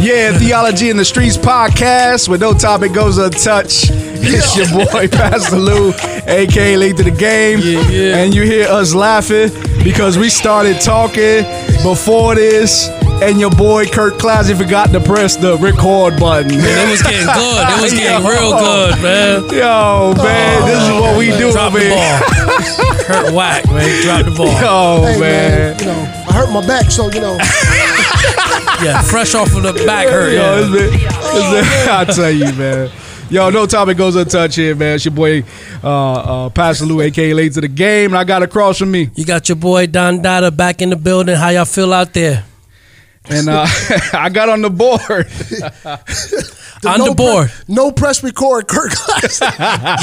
Yeah, Theology in the Streets podcast where no topic goes untouched. It's your boy, Pastor Lou, aka Late to the Game. Yeah, yeah. And you hear us laughing because we started talking before this, and your boy Kirk Classy forgot to press the record button. It was getting good. It was getting real good, man. Yo, man, this is what we do Drop over the ball. Hurt whack, man. Drop the ball. Yo, Hey man. man. you know, I hurt my back, so you know, Yeah, fresh off of the back hurt. Yo, Yeah. it's been, it's been, I tell you, man. Yo, no topic goes untouched here, man. It's your boy, uh, uh, Pastor Lou, aka Late to the Game, and I got across from me. You got your boy Don Dada back in the building. How y'all feel out there? And uh, I got on the board. On the board. Pre- no press record, Kirk. Class.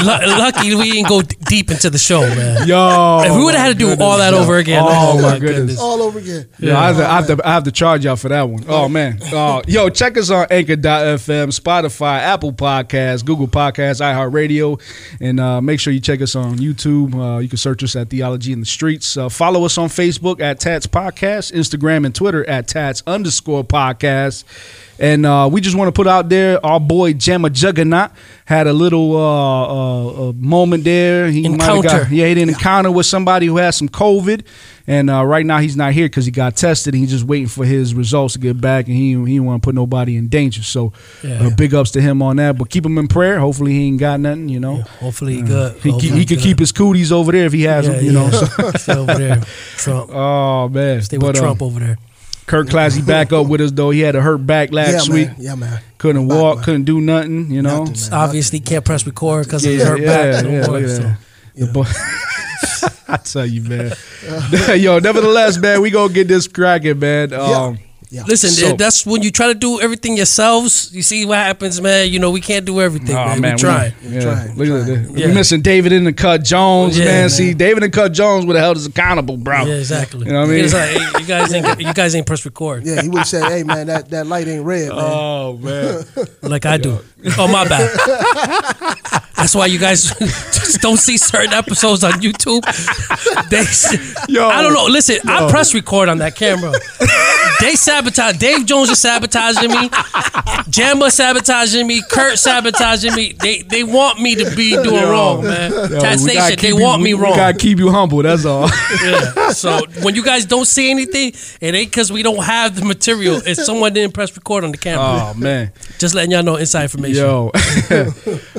Lu- lucky we didn't go d- deep into the show, man. Yo. If we would have had to do all that over again, Oh, oh, my my goodness. goodness. all over again. Yeah, I, have to, I, have to, I have to charge y'all for that one. Oh, man. Uh, yo, check us on Anchor.fm, Spotify, Apple Podcasts, Google Podcasts, iHeartRadio, and uh, make sure you check us on YouTube. Uh, you can search us at Theology in the Streets. Uh, follow us on Facebook at Tats Podcast, Instagram and Twitter at Tats underscore podcast. And uh, we just want to put out there our boy Gemma Juggernaut had a little uh, uh, uh, moment there. He might have Encounter. got yeah, he had an encounter with somebody who has some COVID, and uh, right now he's not here because he got tested. and He's just waiting for his results to get back, and he he didn't want to put nobody in danger. So, Yeah. uh, big ups to him on that. But keep him in prayer. Hopefully, he ain't got nothing. You know, Hopefully he good. he Hopefully he could good. keep his cooties over there if he has yeah, them. You know. So, Stay over there. Trump. oh man, Stay with uh, Trump over there. Kirk Classy back up with us though. He had a hurt back last yeah, week. man. Yeah, man. Couldn't Back, walk. man. Couldn't do nothing. You know. Nothing, man. Obviously can't press record because of his hurt yeah, back. no yeah, more, look so. that. The boy- I tell you, man. Yo, nevertheless, man, we gonna get this cracking, man. Um, Yeah. Listen, So- that's when you try to do everything yourselves. You see what happens, man. You know we can't do everything, Oh, man. man, We try. Yeah. trying, Look at that. Yeah. We're missing David in the cut Jones, Yeah, man. man. See, David and cut Jones would have held us accountable, bro. Yeah, exactly. You know what I mean? It's like, hey, you guys ain't you guys ain't press record Yeah, he would have said, "Hey, man, that, that light ain't red, man." Oh man. like I do. Oh my bad. That's why you guys just don't see certain episodes on YouTube. They, Yo. I don't know. Listen, I press record on that camera. They Dave Jones is sabotaging me. Jamma sabotaging me. Kurt sabotaging me. They they want me to be doing wrong, man. Yo, Nation, they keep want you, me wrong. Gotta keep you humble. That's all. Yeah. So when you guys don't see anything, it ain't because we don't have the material. It's someone didn't press record on the camera. oh man. Just letting y'all know inside information. Yo.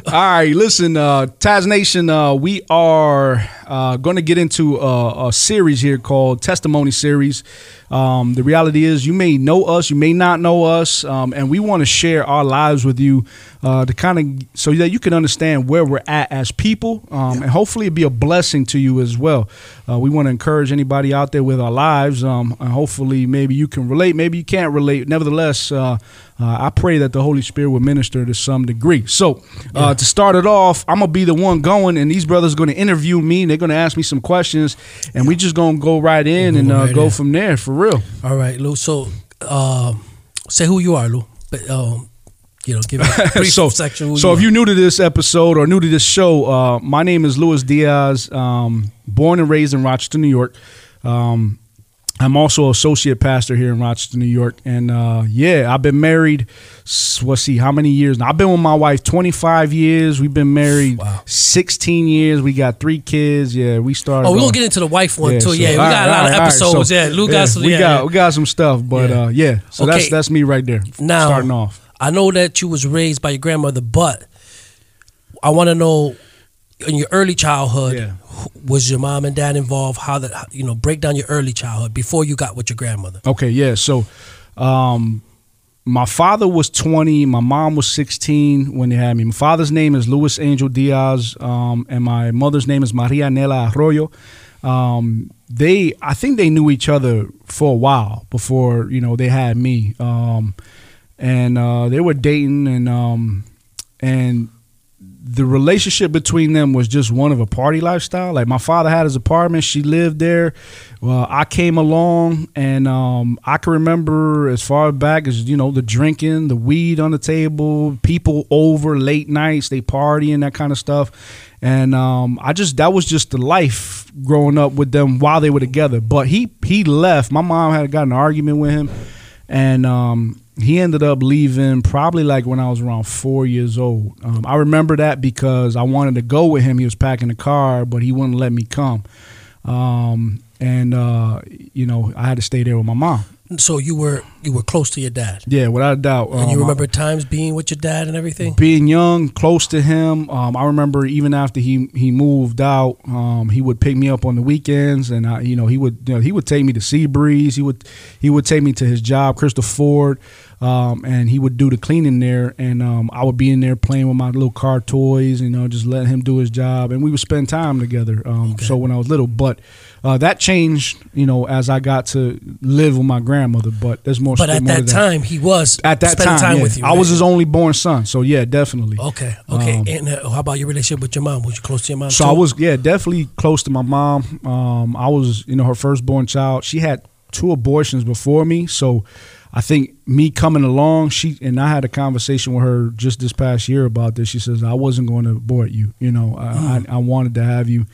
All right, listen, uh Tats Nation, uh we are uh going to get into a, a series here called Testimony Series. Um the reality is you may know us, you may not know us, um and we want to share our lives with you uh to kind of so that you can understand where we're at as people um and hopefully it be a blessing to you as well. Uh we want to encourage anybody out there with our lives um and hopefully maybe you can relate, maybe you can't relate. Nevertheless, uh uh, I pray that the Holy Spirit will minister to some degree. So, uh, to start it off, I'm gonna be the one going, and these brothers are going to interview me. And they're going to ask me some questions, and we just gonna go right in We'll and go uh, right go in. from there for real. All right, Lou. So, say who you are, Lou. But um, you know, give it a brief so, section. So if you're new to this episode or new to this show, uh, my name is Luis Diaz. Um, born and raised in Rochester, New York. Um, I'm also associate pastor here in Rochester, New York, and uh, yeah, I've been married. Let's see, how many years now? I've been with my wife 25 years. We've been married Wow. 16 years. We got three kids. Yeah, we started. oh, we're gonna get into the wife one yeah, too. so- yeah, we got right, a lot all of right, episodes. So, yeah, Lou got some. we got yeah. we got some stuff, but Yeah. uh, yeah. So that's that's me right there. Now, starting off. I know that you was raised by your grandmother, but I want to know in your early childhood, Yeah. was your mom and dad involved? How that you know break down your early childhood before you got with your grandmother. Okay, yeah. So, um, my father was 20. My mom was 16 when they had me. My father's name is Luis Angel Diaz, um, and my mother's name is Maria Nela Arroyo. Um, they, I think they knew each other for a while before you know they had me, um, and uh, they were dating, and um, and the relationship between them was just one of a party lifestyle. Like my father had his apartment, she lived there. Well, I came along, and um, I can remember as far back as you know the drinking, the weed on the table, people over late nights, they partying, that kind of stuff. And um, I just that was just the life growing up with them while they were together. But he he left. My mom had got an argument with him, and um, he ended up leaving probably like when I was around four years old. Um, I remember that because I wanted to go with him. He was packing the car, but he wouldn't let me come. Um, and uh, you know, I had to stay there with my mom. So you were you were close to your dad, Yeah, without a doubt. and you Um, remember times being with your dad and everything. being young, close to him. Um, I remember even after he he moved out, um, he would pick me up on the weekends, and I, you know, he would you know, he would take me to Seabreeze. He would he would take me to his job, Crystal Ford, um, and he would do the cleaning there, and um, I would be in there playing with my little car toys, you know, just letting him do his job, and we would spend time together. Um, So when I was little, but. Uh, that changed, you know, as I got to live with my grandmother. But there's more. But at more that time, he was at that spending time, time yeah. with you. I was his only born son, so yeah, definitely. Okay, okay. Um, and uh, how about your relationship with your mom? Was you close to your mom? So too? I was, yeah, definitely close to my mom. Um, I was, you know, her firstborn child. She had two abortions before me, so I think me coming along, she and I had a conversation with her just this past year about this. She says I wasn't going to abort you. You know, I, I, I wanted to have you,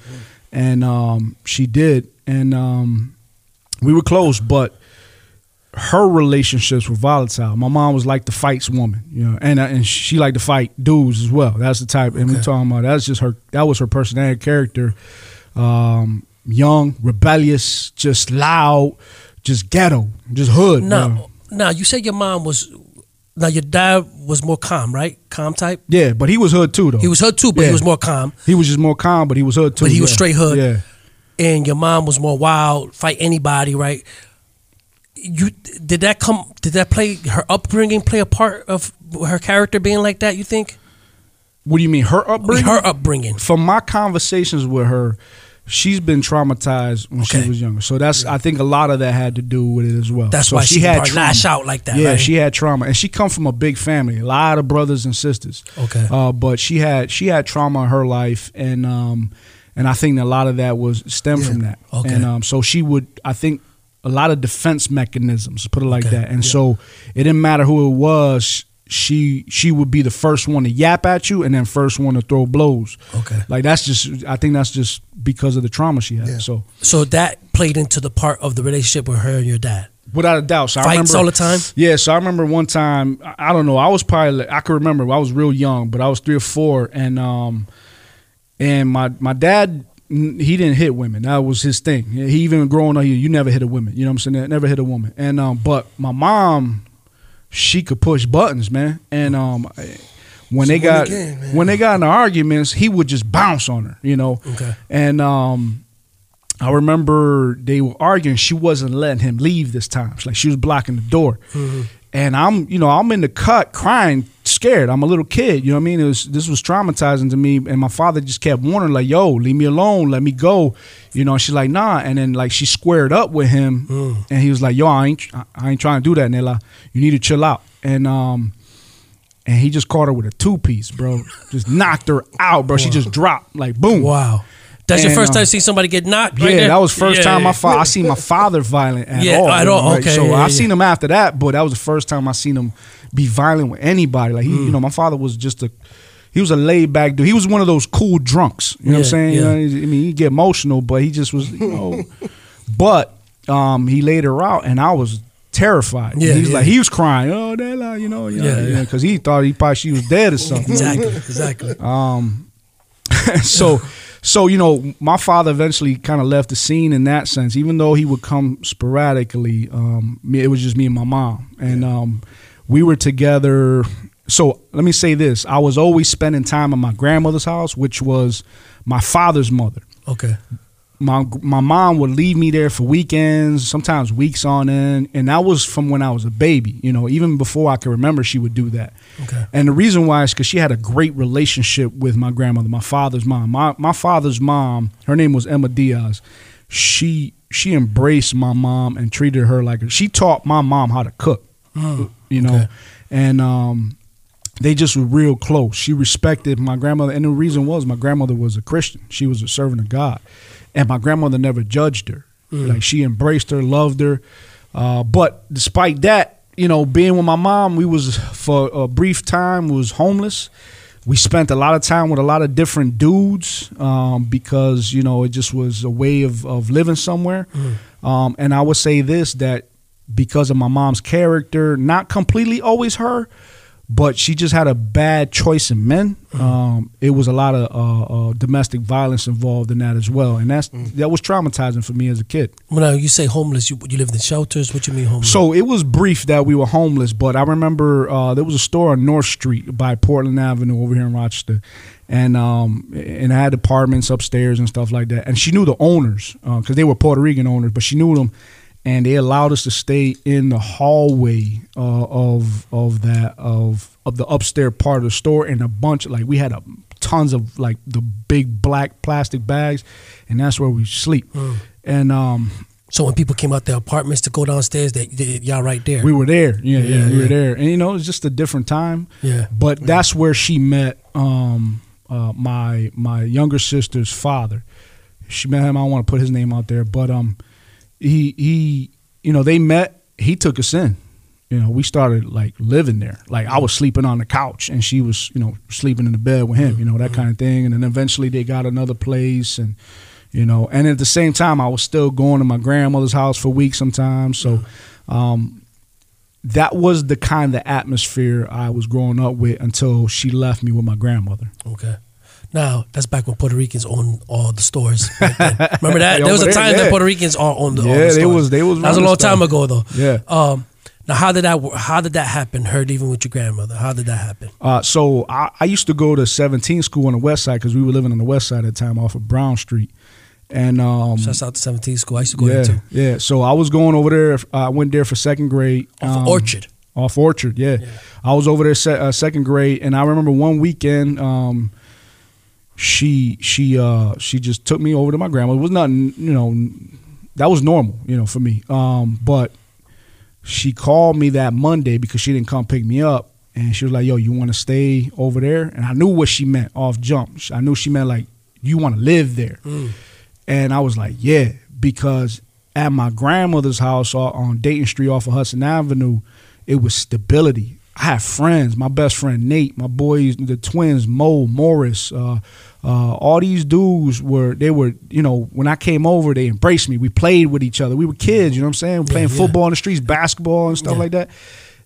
and um, she did, and um, we were close, but her relationships were volatile. My mom was like the fights woman, you know, and uh, and she liked to fight dudes as well. That's the type, and we Okay. talking about that's just her. That was her personality, character. Um, young, rebellious, just loud, just ghetto, just hood. now, bro. Now you said your mom was. Now your dad was more calm, right? Calm type. yeah, but he was hood too, though. He was hood too, but Yeah. he was more calm. He was just more calm, but he was hood too. But he was straight hood. Yeah. And your mom was more wild, fight anybody, right? You did that come? Did that play her upbringing play a part of her character being like that? You think What do you mean, her upbringing? her upbringing? from my conversations with her, she's been traumatized when Okay. she was younger. So that's I think a lot of that had to do with it as well. That's so why she could probably lash out like that, Yeah, right? she had trauma, and she come from a big family, a lot of brothers and sisters. Okay. uh, but she had she had trauma in her life, and um, and I think a lot of that was stemmed Yeah. from that. Okay. and um, so she would I think a lot of defense mechanisms, put it like Okay. that, and so it didn't matter who it was. She she would be the first one to yap at you, and then first one to throw blows. Okay. Like that's just I think that's just because of the trauma she had. Yeah. So So that played into the part of the relationship with her and your dad. without a doubt, so I Fights remember all the time? Yeah, so I remember one time I- I don't know I was probably I could remember I was real young, but I was three or four, and um and my my dad he didn't hit women. That was his thing. He even growing up, he, you never hit a woman. You know what I'm saying? Never hit a woman. And um, but my mom, she could push buttons, man. And um, when they got game, when they got into arguments, he would just bounce on her. You know. Okay. And um, I remember they were arguing. She wasn't letting him leave this time. It's like she was blocking the door. And I'm, you know, I'm in the cut crying, scared. I'm a little kid. You know what I mean? It was this was traumatizing to me. And my father just kept warning, like, "Yo, leave me alone. Let me go." You know. And she's like, "Nah." And then like she squared up with him, and he was like, "Yo, I ain't, I ain't trying to do that, Nella. You need to chill out." And um, and he just caught her with a two piece, bro. Just knocked her out, bro. She just dropped like boom. Wow. That's your first um, time seeing somebody get knocked. Yeah, there? that was first Yeah, time yeah. I fa- I seen my father violent at Yeah, all. at all, okay, So yeah, I yeah. seen him after that, but that was the first time I seen him be violent with anybody. Like he, Mm. you know, my father was just a he was a laid back dude. He was one of those cool drunks. You know what I'm Yeah, saying? You know, I mean, he get emotional, but he just was, you know. but um, he laid her out, and I was terrified. Yeah, he was yeah. like he was crying. Oh, you know, you know, Yeah, yeah. because he thought he probably she was dead or something. Exactly. Exactly. Um, so, so you know, my father eventually kind of left the scene in that sense. Even though he would come sporadically, um, it was just me and my mom, and um, we were together. So let me say this: I was always spending time at my grandmother's house, which was my father's mother. Okay. My my mom would leave me there for weekends, sometimes weeks on end, and that was from when I was a baby. You know, even before I could remember, she would do that. Okay. And the reason why is because she had a great relationship with my grandmother, my father's mom. My my father's mom, her name was Emma Diaz. She she embraced my mom and treated her like she taught my mom how to cook. You know, okay. and um, they just were real close. She respected my grandmother, and the reason was my grandmother was a Christian. She was a servant of God, and my grandmother never judged her. Like she embraced her, loved her. Uh, but despite that, you know, being with my mom, we was for a brief time was homeless. We spent a lot of time with a lot of different dudes um, because you know it just was a way of of living somewhere. Um, and I would say this that because of my mom's character, not completely always her, but she just had a bad choice in men. Um, it was a lot of uh, uh, domestic violence involved in that as well, and that's that was traumatizing for me as a kid. When now you say homeless, you you lived in shelters. What you mean homeless? So it was brief that we were homeless, but I remember uh, there was a store on North Street by Portland Avenue over here in Rochester, and um, and I had apartments upstairs and stuff like that. And she knew the owners because they were Puerto Rican owners, but she knew them, and they allowed us to stay in the hallway uh, of of that of of the upstairs part of the store, and a bunch like we had a tons of like the big black plastic bags, and that's where we sleep. And um, so when people came out their apartments to go downstairs, they, they y'all right there. we were there. Yeah, yeah, Yeah, we were there. And you know, it's just a different time. Yeah. But that's where she met um uh my my younger sister's father. She met him, I don't want to put his name out there, but um he he you know, they met, he took us in. You know, we started like living there. Like I was sleeping on the couch and she was, you know, sleeping in the bed with him, you know, that kind of thing. And then eventually they got another place and you know, and at the same time I was still going to my grandmother's house for weeks sometimes. So um that was the kind of atmosphere I was growing up with until she left me with my grandmother. Okay. Now that's back when Puerto Ricans owned all the stores. Remember that? There was a time that. Puerto Ricans all owned the, all Yeah, the they was- they was That was a long time ago though. Yeah. Um. Now how did that how did that happen? Heard even with your grandmother. How did that happen? Uh, so I, I used to go to 17 school on the west side because we were living on the west side at the time off of Brown Street. And um, Shouts out to 17 school. I used to go yeah, there too. yeah. So I was going over there. I went there for second grade. Off of um, Orchard. Off Orchard, yeah. I was over there se- uh, second grade, and I remember one weekend, um, she she uh, she just took me over to my grandma. It was nothing, you know, that was normal, you know, for me. Um, but she called me that Monday because she didn't come pick me up, and she was like, "Yo, you want to stay over there?" And I knew what she meant off jump. I knew she meant like you want to live there, and I was like, "Yeah," because at my grandmother's house on Dayton Street off of Hudson Avenue, it was stability. I had friends. My best friend Nate, my boys, the twins Mo, Morris, uh, uh, all these dudes were. They were, you know, when I came over, they embraced me. We played with each other. We were kids, you know what I'm saying? Playing yeah. football in the streets, basketball and stuff Yeah. like that.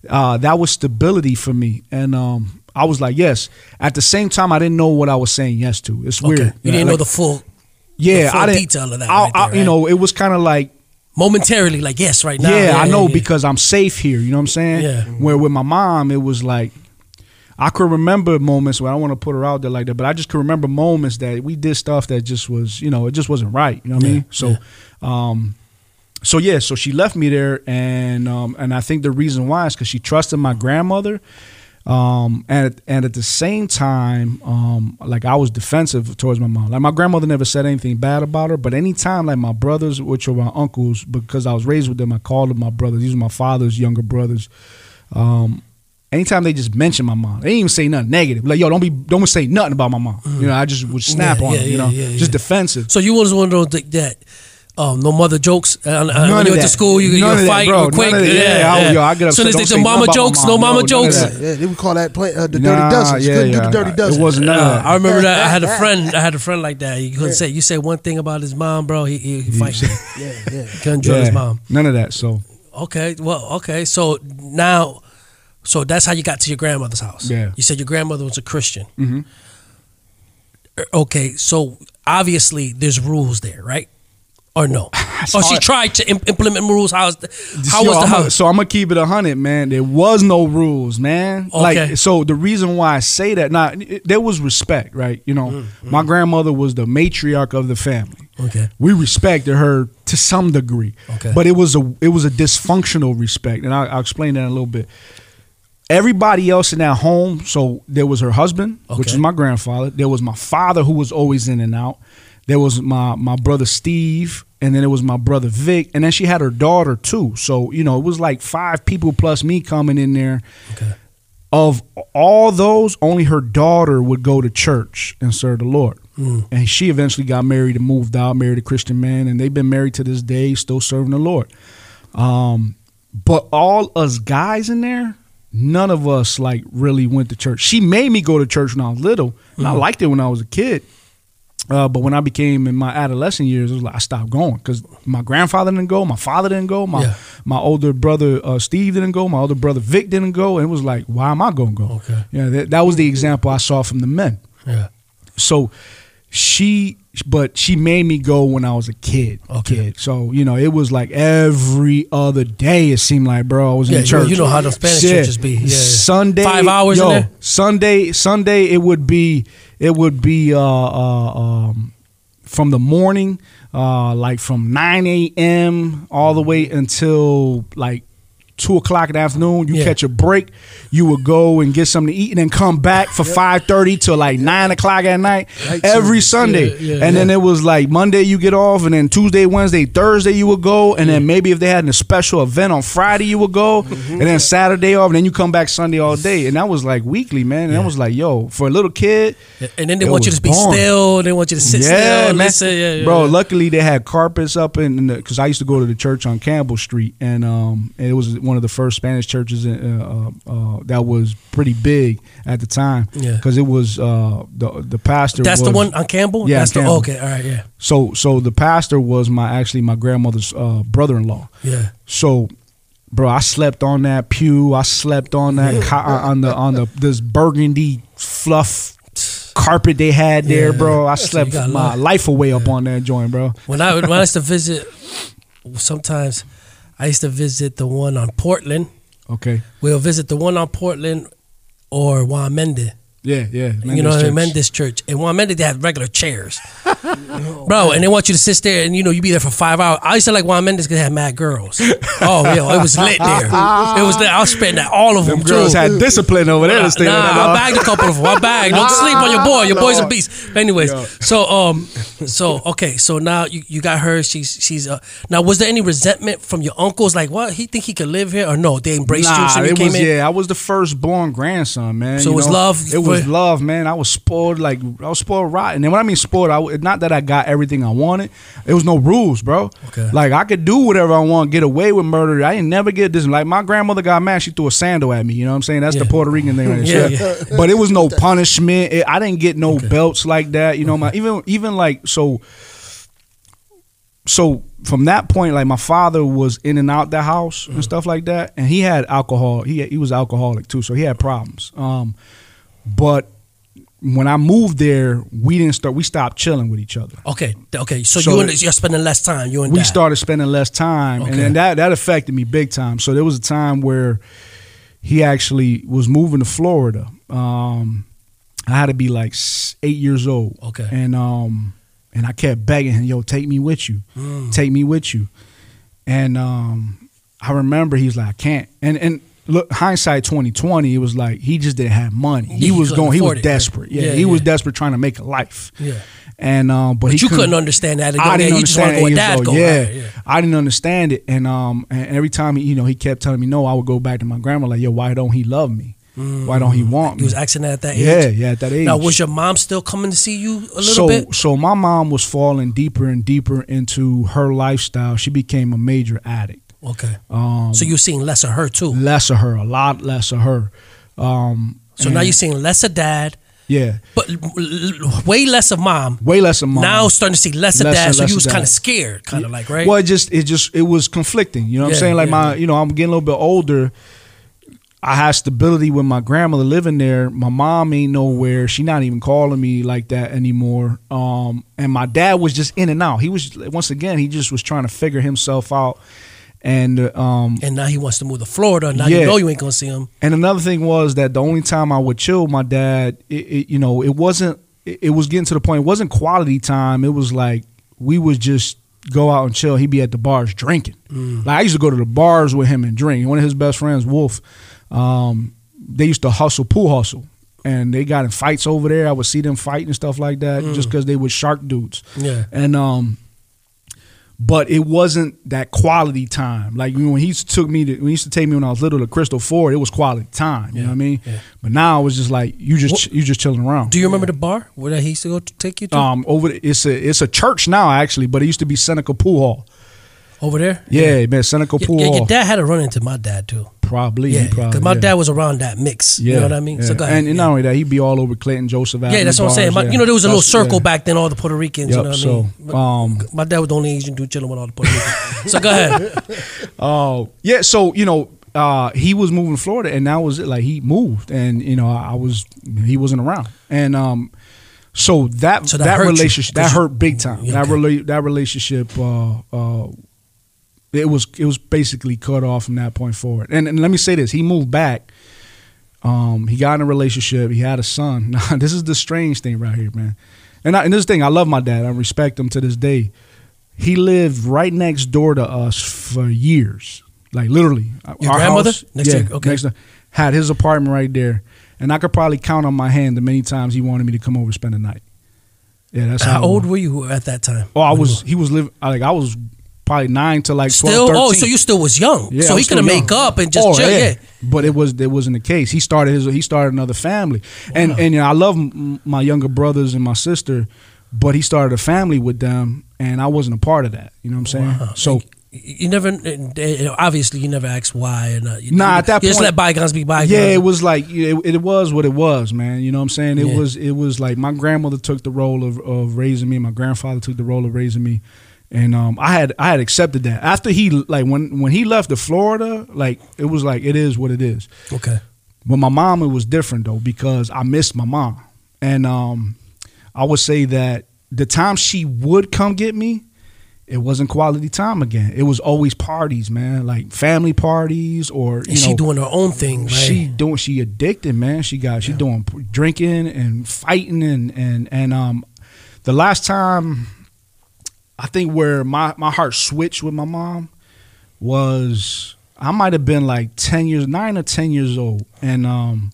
Uh, that was stability for me, and um, I was like, yes. At the same time, I didn't know what I was saying yes to. It's weird. Okay. You didn't Like, know the full yeah, the I didn't detail of that I, right I- there, You right? know, it was kind of like momentarily, like yes, right now. yeah, I know yeah. because I'm safe here. You know what I'm saying? Yeah. Where with my mom, it was like I could remember moments where I want to put her out there like that, but I just could remember moments that we did stuff that just was, you know, it just wasn't right. You know what I mean? So, um, so yeah, so she left me there, and um, and I think the reason why is because she trusted my grandmother. Um, and and at the same time, um, like I was defensive towards my mom. Like my grandmother never said anything bad about her, but anytime like my brothers, which were my uncles, because I was raised with them, I called them my brothers. These were my father's younger brothers. Um, anytime they just mention my mom, they didn't even say nothing negative. Like yo, don't be, don't say nothing about my mom. You know, I just would snap Yeah, on yeah, them. You yeah, know, just defensive. So you was one of those that, that um, no mother jokes. Uh, uh, when you went to that. school, you, you None of that, fight bro. real quick. None of that. Yeah, I- yo, I get Soon upset. as they Don't say say mama jokes, my no mama No, jokes. Yeah, they would call that play, uh, the Nah, dirty dozens. You yeah, couldn't yeah. do the dirty It wasn't none Uh, that. I remember that. I had a friend. I had a friend like that. He couldn't say. You say one thing about his mom, bro. He he, he fight. yeah, yeah. He couldn't drill his mom. None of that. So Okay. Well. Okay. So now, so that's how you got to your grandmother's house. Yeah. You said your grandmother was a Christian. Mm-hmm. Okay. So obviously there's rules there, right? Or no? or she tried to im- implement rules. How's the, how Yo, was the I'm a- house? so I'm gonna keep it hundred, man. There was no rules, man. Okay. Like so, the reason why I say that, now it- there was respect, right? You know, mm, my mm. grandmother was the matriarch of the family. Okay. we respected her to some degree, Okay. but it was a it was a dysfunctional respect, and I'll, I'll explain that in a little bit. Everybody else in that home, so there was her husband, which is my grandfather. There was my father, who was always in and out. There was my my brother Steve, and then it was my brother Vic, and then she had her daughter too. So you know, it was like five people plus me coming in there. Okay. of all those, only her daughter would go to church and serve the Lord. And she eventually got married and moved out, married a Christian man, and they've been married to this day, still serving the Lord. Um, but all us guys in there, none of us like really went to church. She made me go to church when I was little, and I liked it when I was a kid. Uh, but when I became in my adolescent years, it was like I stopped going because my grandfather didn't go, my father didn't go, my Yeah. my older brother uh, Steve didn't go, my older brother Vic didn't go, and it was like, why am I going to go? Okay. Yeah, that, that was the example I saw from the men. Yeah. So she, but she made me go when I was a kid. Okay. Kid. So you know, it was like every other day. It seemed like, bro, I was Yeah, in church. you know how the Spanish Shit. churches be. Yeah. Sunday, Five hours in yo, there? Sunday, Sunday, it would be, it would be, uh, uh, um, from the morning, uh, like from 9 a.m. all the way until like two o'clock in the afternoon. You Yeah. catch a break, you would go and get something to eat, and then come back for five thirty till like nine o'clock at night every. Sunday. Yeah, yeah, and then it was like Monday you get off, and then Tuesday, Wednesday, Thursday you would go, and then maybe if they had a special event on Friday you would go, Mm-hmm. and then Saturday off, and then you come back Sunday all day, and that was like weekly, man. And that was like, yo, for a little kid. And then they want you to be boring. still. They want you to sit still. Listen, yeah, yeah, bro. Luckily, they had carpets up in because I used to go to the church on Campbell Street, and um, it was one of the first Spanish churches in, uh, uh, uh, that was pretty big at the time. Yeah. because it was uh, the the pastor. That's the one on Campbell. Yeah, That's Campbell. the okay. All right. Yeah. So so the pastor was my actually my grandmother's uh, brother-in-law. Yeah. So, bro, I slept on that pew. I slept on that co- on the on the this burgundy fluff carpet they had there, Yeah. bro. I slept my life away up on that joint, bro. When I when I used to visit, sometimes I used to visit the one on Portland. Okay. We'll visit the one on Portland or Juan Mendez. Yeah, yeah. you know? Church. Mendez Church. And Juan Mendez, they had regular chairs. Bro, and they want you to sit there and, you know, you be there for five hours. I used to like Juan Mendez because they had mad girls. Oh, yeah, it was lit there. It was lit. I was spending that, all of them, Them girls too. had discipline over there. Nah, to stay nah, I bagged a couple of them. I bagged. Don't sleep on your boy. Your boy's a beast. But anyways, so um, so okay, so now you, you got her. She's she's uh. Now, was there any resentment from your uncles? Like, what he think he could live here, or no? They embraced you. Nah, So you it came was in. yeah. I was the firstborn grandson, man. So you it was know? love It was love, man. I was spoiled, like I was spoiled rotten. And when I mean spoiled, I w not that I got everything I wanted. It was no rules, bro. Okay. Like I could do whatever I want, get away with murder. I didn't never get this. Like my grandmother got mad, she threw a sandal at me. You know what I'm saying? That's Yeah. the Puerto Rican thing. Right Yeah, there. yeah. But it was no punishment. It- I didn't get no belts like that. You know, my even even like so so from that point, like my father was in and out the house Mm-hmm. and stuff like that, and he had alcohol. He he was alcoholic too, so he had problems. Um, but when I moved there, we didn't start. We stopped chilling with each other. Okay, okay. So, So- you and, you're spending less time. You and We dad. started spending less time, and Okay. then that that affected me big time. So there was a time where he actually was moving to Florida. Um, I had to be like eight years old. Okay. and um, and I kept begging him, "Yo, take me with you, Mm. take me with you." And um, I remember he was like, "I can't." And and look, hindsight twenty twenty, it was like he just didn't have money. He he was going. He was yeah. desperate. Yeah, Yeah, he was desperate trying to make a life. Yeah. And um, but, But he you couldn't understand that. I didn't you just understand it. dad go. yeah, Right, yeah. I didn't understand it, and um, and every time he, you know, he kept telling me no, I would go back to my grandma like, yo, why don't he love me? Why don't he want me? He was asking that at that age. yeah, yeah, at that age. Now, was your mom still coming to see you a little so, bit? so my mom was falling deeper and deeper into her lifestyle. She became a major addict. Okay. Um, So you're seeing less of her too. less of her, a lot less of her. Um, So now you're seeing less of dad, yeah, but way less of mom. way less of mom. Now starting to see less of Less dad. and So you was kind of scared, kind of like right. Well, it just it just it was conflicting. You know what Yeah, I'm saying? Like yeah, my, yeah. you know, I'm getting a little bit older. I had stability with my grandmother living there. My mom ain't nowhere. She not even calling me like that anymore. Um, and my dad was just in and out. He was once again, he just was trying to figure himself out. And uh, um, and now he wants to move to Florida. Now Yeah. you know you ain't gonna see him. and another thing was that the only time I would chill my dad, it, it, you know, it wasn't. It, it was getting to the point. It wasn't quality time. It was like we was just go out and chill. He'd be at the bars drinking. Like I used to go to the bars with him and drink. One of his best friends, Wolf, um, they used to hustle, pool hustle, and they got in fights over there. I would see them fight and stuff like that, just because they were shark dudes. Yeah. And um, but it wasn't that quality time. Like you know, when he used to took me to when he used to take me when I was little to Crystal Ford, it was quality time. You know what I mean? yeah. But now it was just like you just you just chilling around. Do you remember the bar where he used to go to take you to? um over the, it's a it's a church now actually, but it used to be Seneca Pool Hall. Over there? Yeah, man, Seneca Yeah, Pool yeah, Hall. your dad had to run into my dad too. Probably, Yeah, because my yeah. dad was around that mix. You know what I mean? So go ahead. And, and not only that, he'd be all over Clinton, Joseph. Yeah, that's what I'm saying. bars, My, yeah. You know, there was a little circle yeah. back then, all the Puerto Ricans. you know what I so, mean? um, my dad was the only Asian dude chilling with all the Puerto Ricans. so go ahead. Oh yeah, so you know, uh, he was moving to Florida, and that was it. Like he moved, and you know, I, I was he wasn't around, and um, so that So that that, hurt you, relationship that hurt big time. Yeah, That okay. rela- that relationship, uh, uh, it was it was basically cut off from that point forward. And, and let me say this: he moved back. Um, he got in a relationship. He had a son. Now, this is the strange thing right here, man. And I, and this thing, I love my dad. I respect him to this day. He lived right next door to us for years, like literally. Your Our grandmother? house- Next yeah, to- okay. next to- had his apartment right there, and I could probably count on my hand the many times he wanted me to come over and spend the night. Yeah, that's how, How old were you at that time? Oh, I was. He was living I like I was probably nine to like 12, Still? 13. Oh, so you still was young. Yeah, so he could make up and just Oh, chill. Yeah. But it was it wasn't the case. He started his he started another family, and and you know, I love m- my younger brothers and my sister, but he started a family with them, and I wasn't a part of that. You know what I'm saying? Wow. So You never, obviously, you never asked why. And, uh, you, Nah, at that you just let bygones be bygones. yeah, it was like it, it was what it was, man. You know what I'm saying? It Yeah. was it was like my grandmother took the role of, of raising me. My grandfather took the role of raising me, and um, I had I had accepted that. After he like when when he left to Florida, like it was like it is what it is. Okay. But my mom, it was different though because I missed my mom, and um, I would say that the time she would come get me, it wasn't quality time again. It was always parties, man, like family parties or you And she doing her own thing, right? she doing she addicted, man. She got she doing drinking and fighting and and and um, the last time I think where my my heart switched with my mom was I might have been like ten years, nine or ten years old, and um,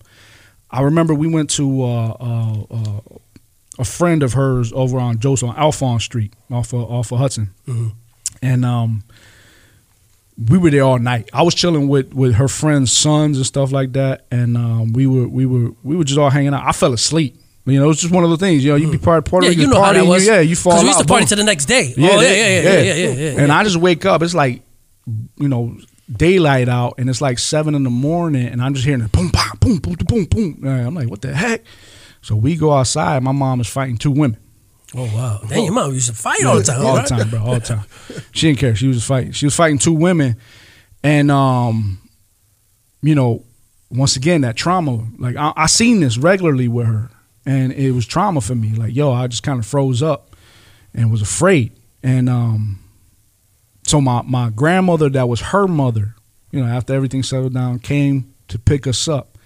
I remember we went to uh, uh, uh, a friend of hers over on Joseph on Alphonse Street off of off of Hudson, Mhm. and um, we were there all night. I was chilling with with her friends' sons and stuff like that, and um, we were we were we were just all hanging out. I fell asleep. You know, it was just one of the things. You know, you be part Puerto yeah, Rican you know party, how that was. yeah, you fall Because we used out, to party boom. to the next day. oh, yeah, yeah, yeah, yeah, yeah, yeah, yeah, And I just wake up. It's like, you know, daylight out, and it's like seven in the morning, and I'm just hearing it boom, boom, boom, boom, boom. And I'm like, what the heck? So we go outside. My mom is fighting two women Oh, wow. Dang, your mom used to fight all the time. all the time, bro, all the time. She didn't care. She was fighting. She was fighting two women, and um, you know, once again that trauma. Like I, I seen this regularly with her, and it was trauma for me. Like yo, I just kind of froze up and was afraid. And um, so my my grandmother, that was her mother, you know, after everything settled down, came to pick us up,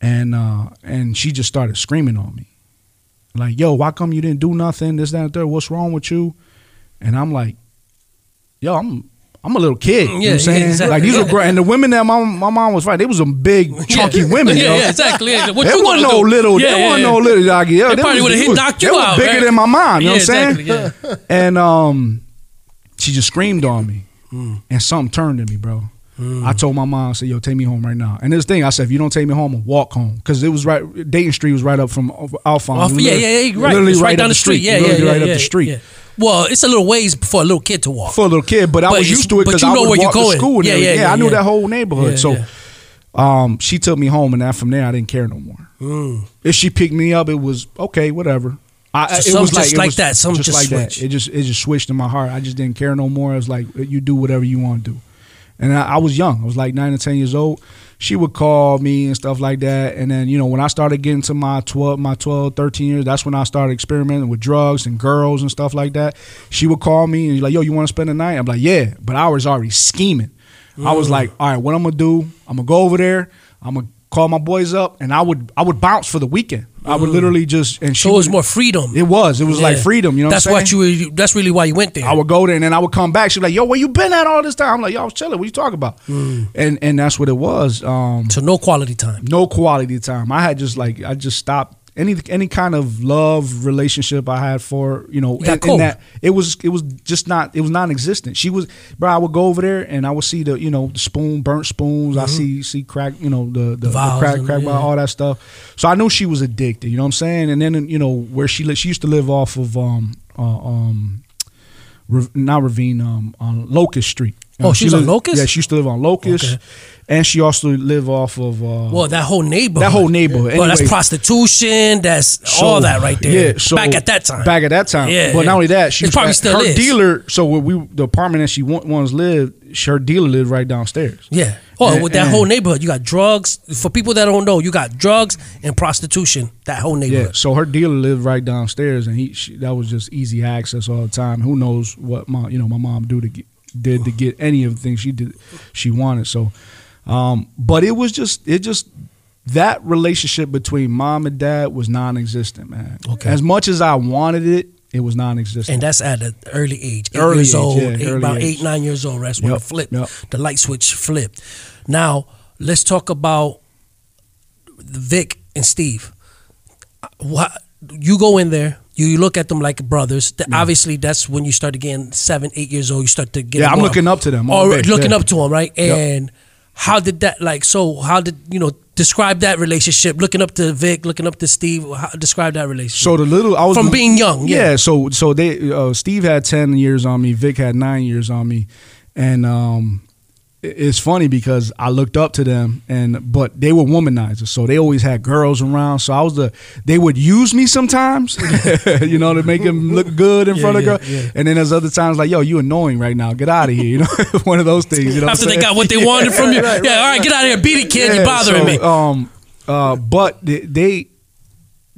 and uh, and she just started screaming on me, like, "Yo, why come you didn't do nothing? This, that, and third. What's wrong with you?" And I'm like, "Yo, I'm." I'm a little kid, you know Yeah, what I'm saying? yeah, exactly. Like these Yeah. were great, and the women that my my mom was fighting, they was some big, chunky women. yeah, yeah, exactly. Yeah. What There you wasn't no do? little. Yeah, there yeah, wasn't yeah. no little doggy. They they probably would've hit- was- knocked you out, bigger right? than my mom. You know what I'm saying? exactly, yeah. And um, she just screamed on me, Hmm. and something turned to me, bro. I told my mom, I said, "Yo, take me home right now." And this thing, I said, "If you don't take me home, I'll walk home." Because it was right. Dayton Street was right up from Alphonse. Off, yeah, yeah, yeah, right. Literally It's right, down the street. Yeah, yeah, Literally yeah, right yeah, up the street. yeah. Well, it's a little ways for a little kid to walk. For a little kid, but I was used to it because you I know would walk to going. school. And Yeah, yeah, yeah, I knew yeah. that whole neighborhood. Yeah, so, yeah. um, she took me home, and then from there, I didn't care no more. Mm. If she picked me up, it was okay, whatever. I, So it was just like was that, some just like that. It just it just switched in my heart. I just didn't care no more. I was like, you do whatever you want to do. And I, I was young. I was like nine or ten years old. She would call me and stuff like that. And then you know when I started getting to my twelve, my 12, 13 years, that's when I started experimenting with drugs and girls and stuff like that. She would call me and be like, yo, you want to spend the night? I'm like, yeah. But I was already scheming. I was like, all right, what I'm gonna do? I'm gonna go over there. I'm gonna call my boys up, and I would I would bounce for the weekend. I would literally just and she So it was would- more freedom. It was. It was like Yeah. freedom. You know. That's what, what you. were- That's really why you went there. I would go there and then I would come back. She'd be like, "Yo, where you been at all this time?" I'm like, "Yo, I was chilling. What you talking about?" And and that's what it was. Um, so no quality time. no quality time. I had just like I just stopped any any kind of love relationship I had for you know in, in that it was it was just not it was non-existent. She was, bro. I would go over there and I would see the you know the spoon, burnt spoons. I see see crack, you know the the, the crack crack yeah. all that stuff. So I knew she was addicted. You know what I'm saying? And then you know where she li- she used to live off of um uh, um not Ravine um on Locust Street. Oh, she was on Locust? Yeah, she used to live on Locust, Okay. and she also live off of uh, Well, that whole neighborhood. that whole neighborhood. Well, that's prostitution. That's so- all that right there. Yeah, so back at that time. Back at that time. Yeah, But yeah. not only that, she was probably at- still her is. dealer. So where we the apartment that she once lived, her dealer lived right downstairs. Yeah. Oh, And- with that and- whole neighborhood, you got drugs. For people that don't know, you got drugs and prostitution. That whole neighborhood. Yeah. So her dealer lived right downstairs, and he she, that was just easy access all the time. Who knows what my you know my mom do to get, did to get any of the things she did she wanted. So, um, but it was just it just that relationship between mom and dad was non-existent, man. Okay. As much as I wanted it, it was non-existent. And that's at an early age, eight Early years age, old, yeah, eight, about age. eight, nine years old. That's when Yep, it flipped. yep. The light switch flipped. Now let's talk about Vic and Steve. What you go in there, you, look at them like brothers. Th- Obviously, that's when you start getting seven, eight years old. You start to get Yeah, I'm looking up to them all Or looking yeah. up to them, right? And how did that like? So how did you know? Describe that relationship. Looking up to Vic, looking up to Steve. How, describe that relationship. So the little I was From being young, yeah. So so they uh, Steve had ten years on me, Vic had nine years on me, and um, it's funny because I looked up to them, and but they were womanizers, so they always had girls around. So I was the they would use me sometimes, you know, to make them look good in Yeah, front of yeah, girls, yeah. and then there's other times like, yo, you annoying right now, get out of here, you know, one of those things. You know, After they got what they wanted from you, yeah. All right, get out of here, beat it, kid. You're bothering so, me. Um, uh, but they, they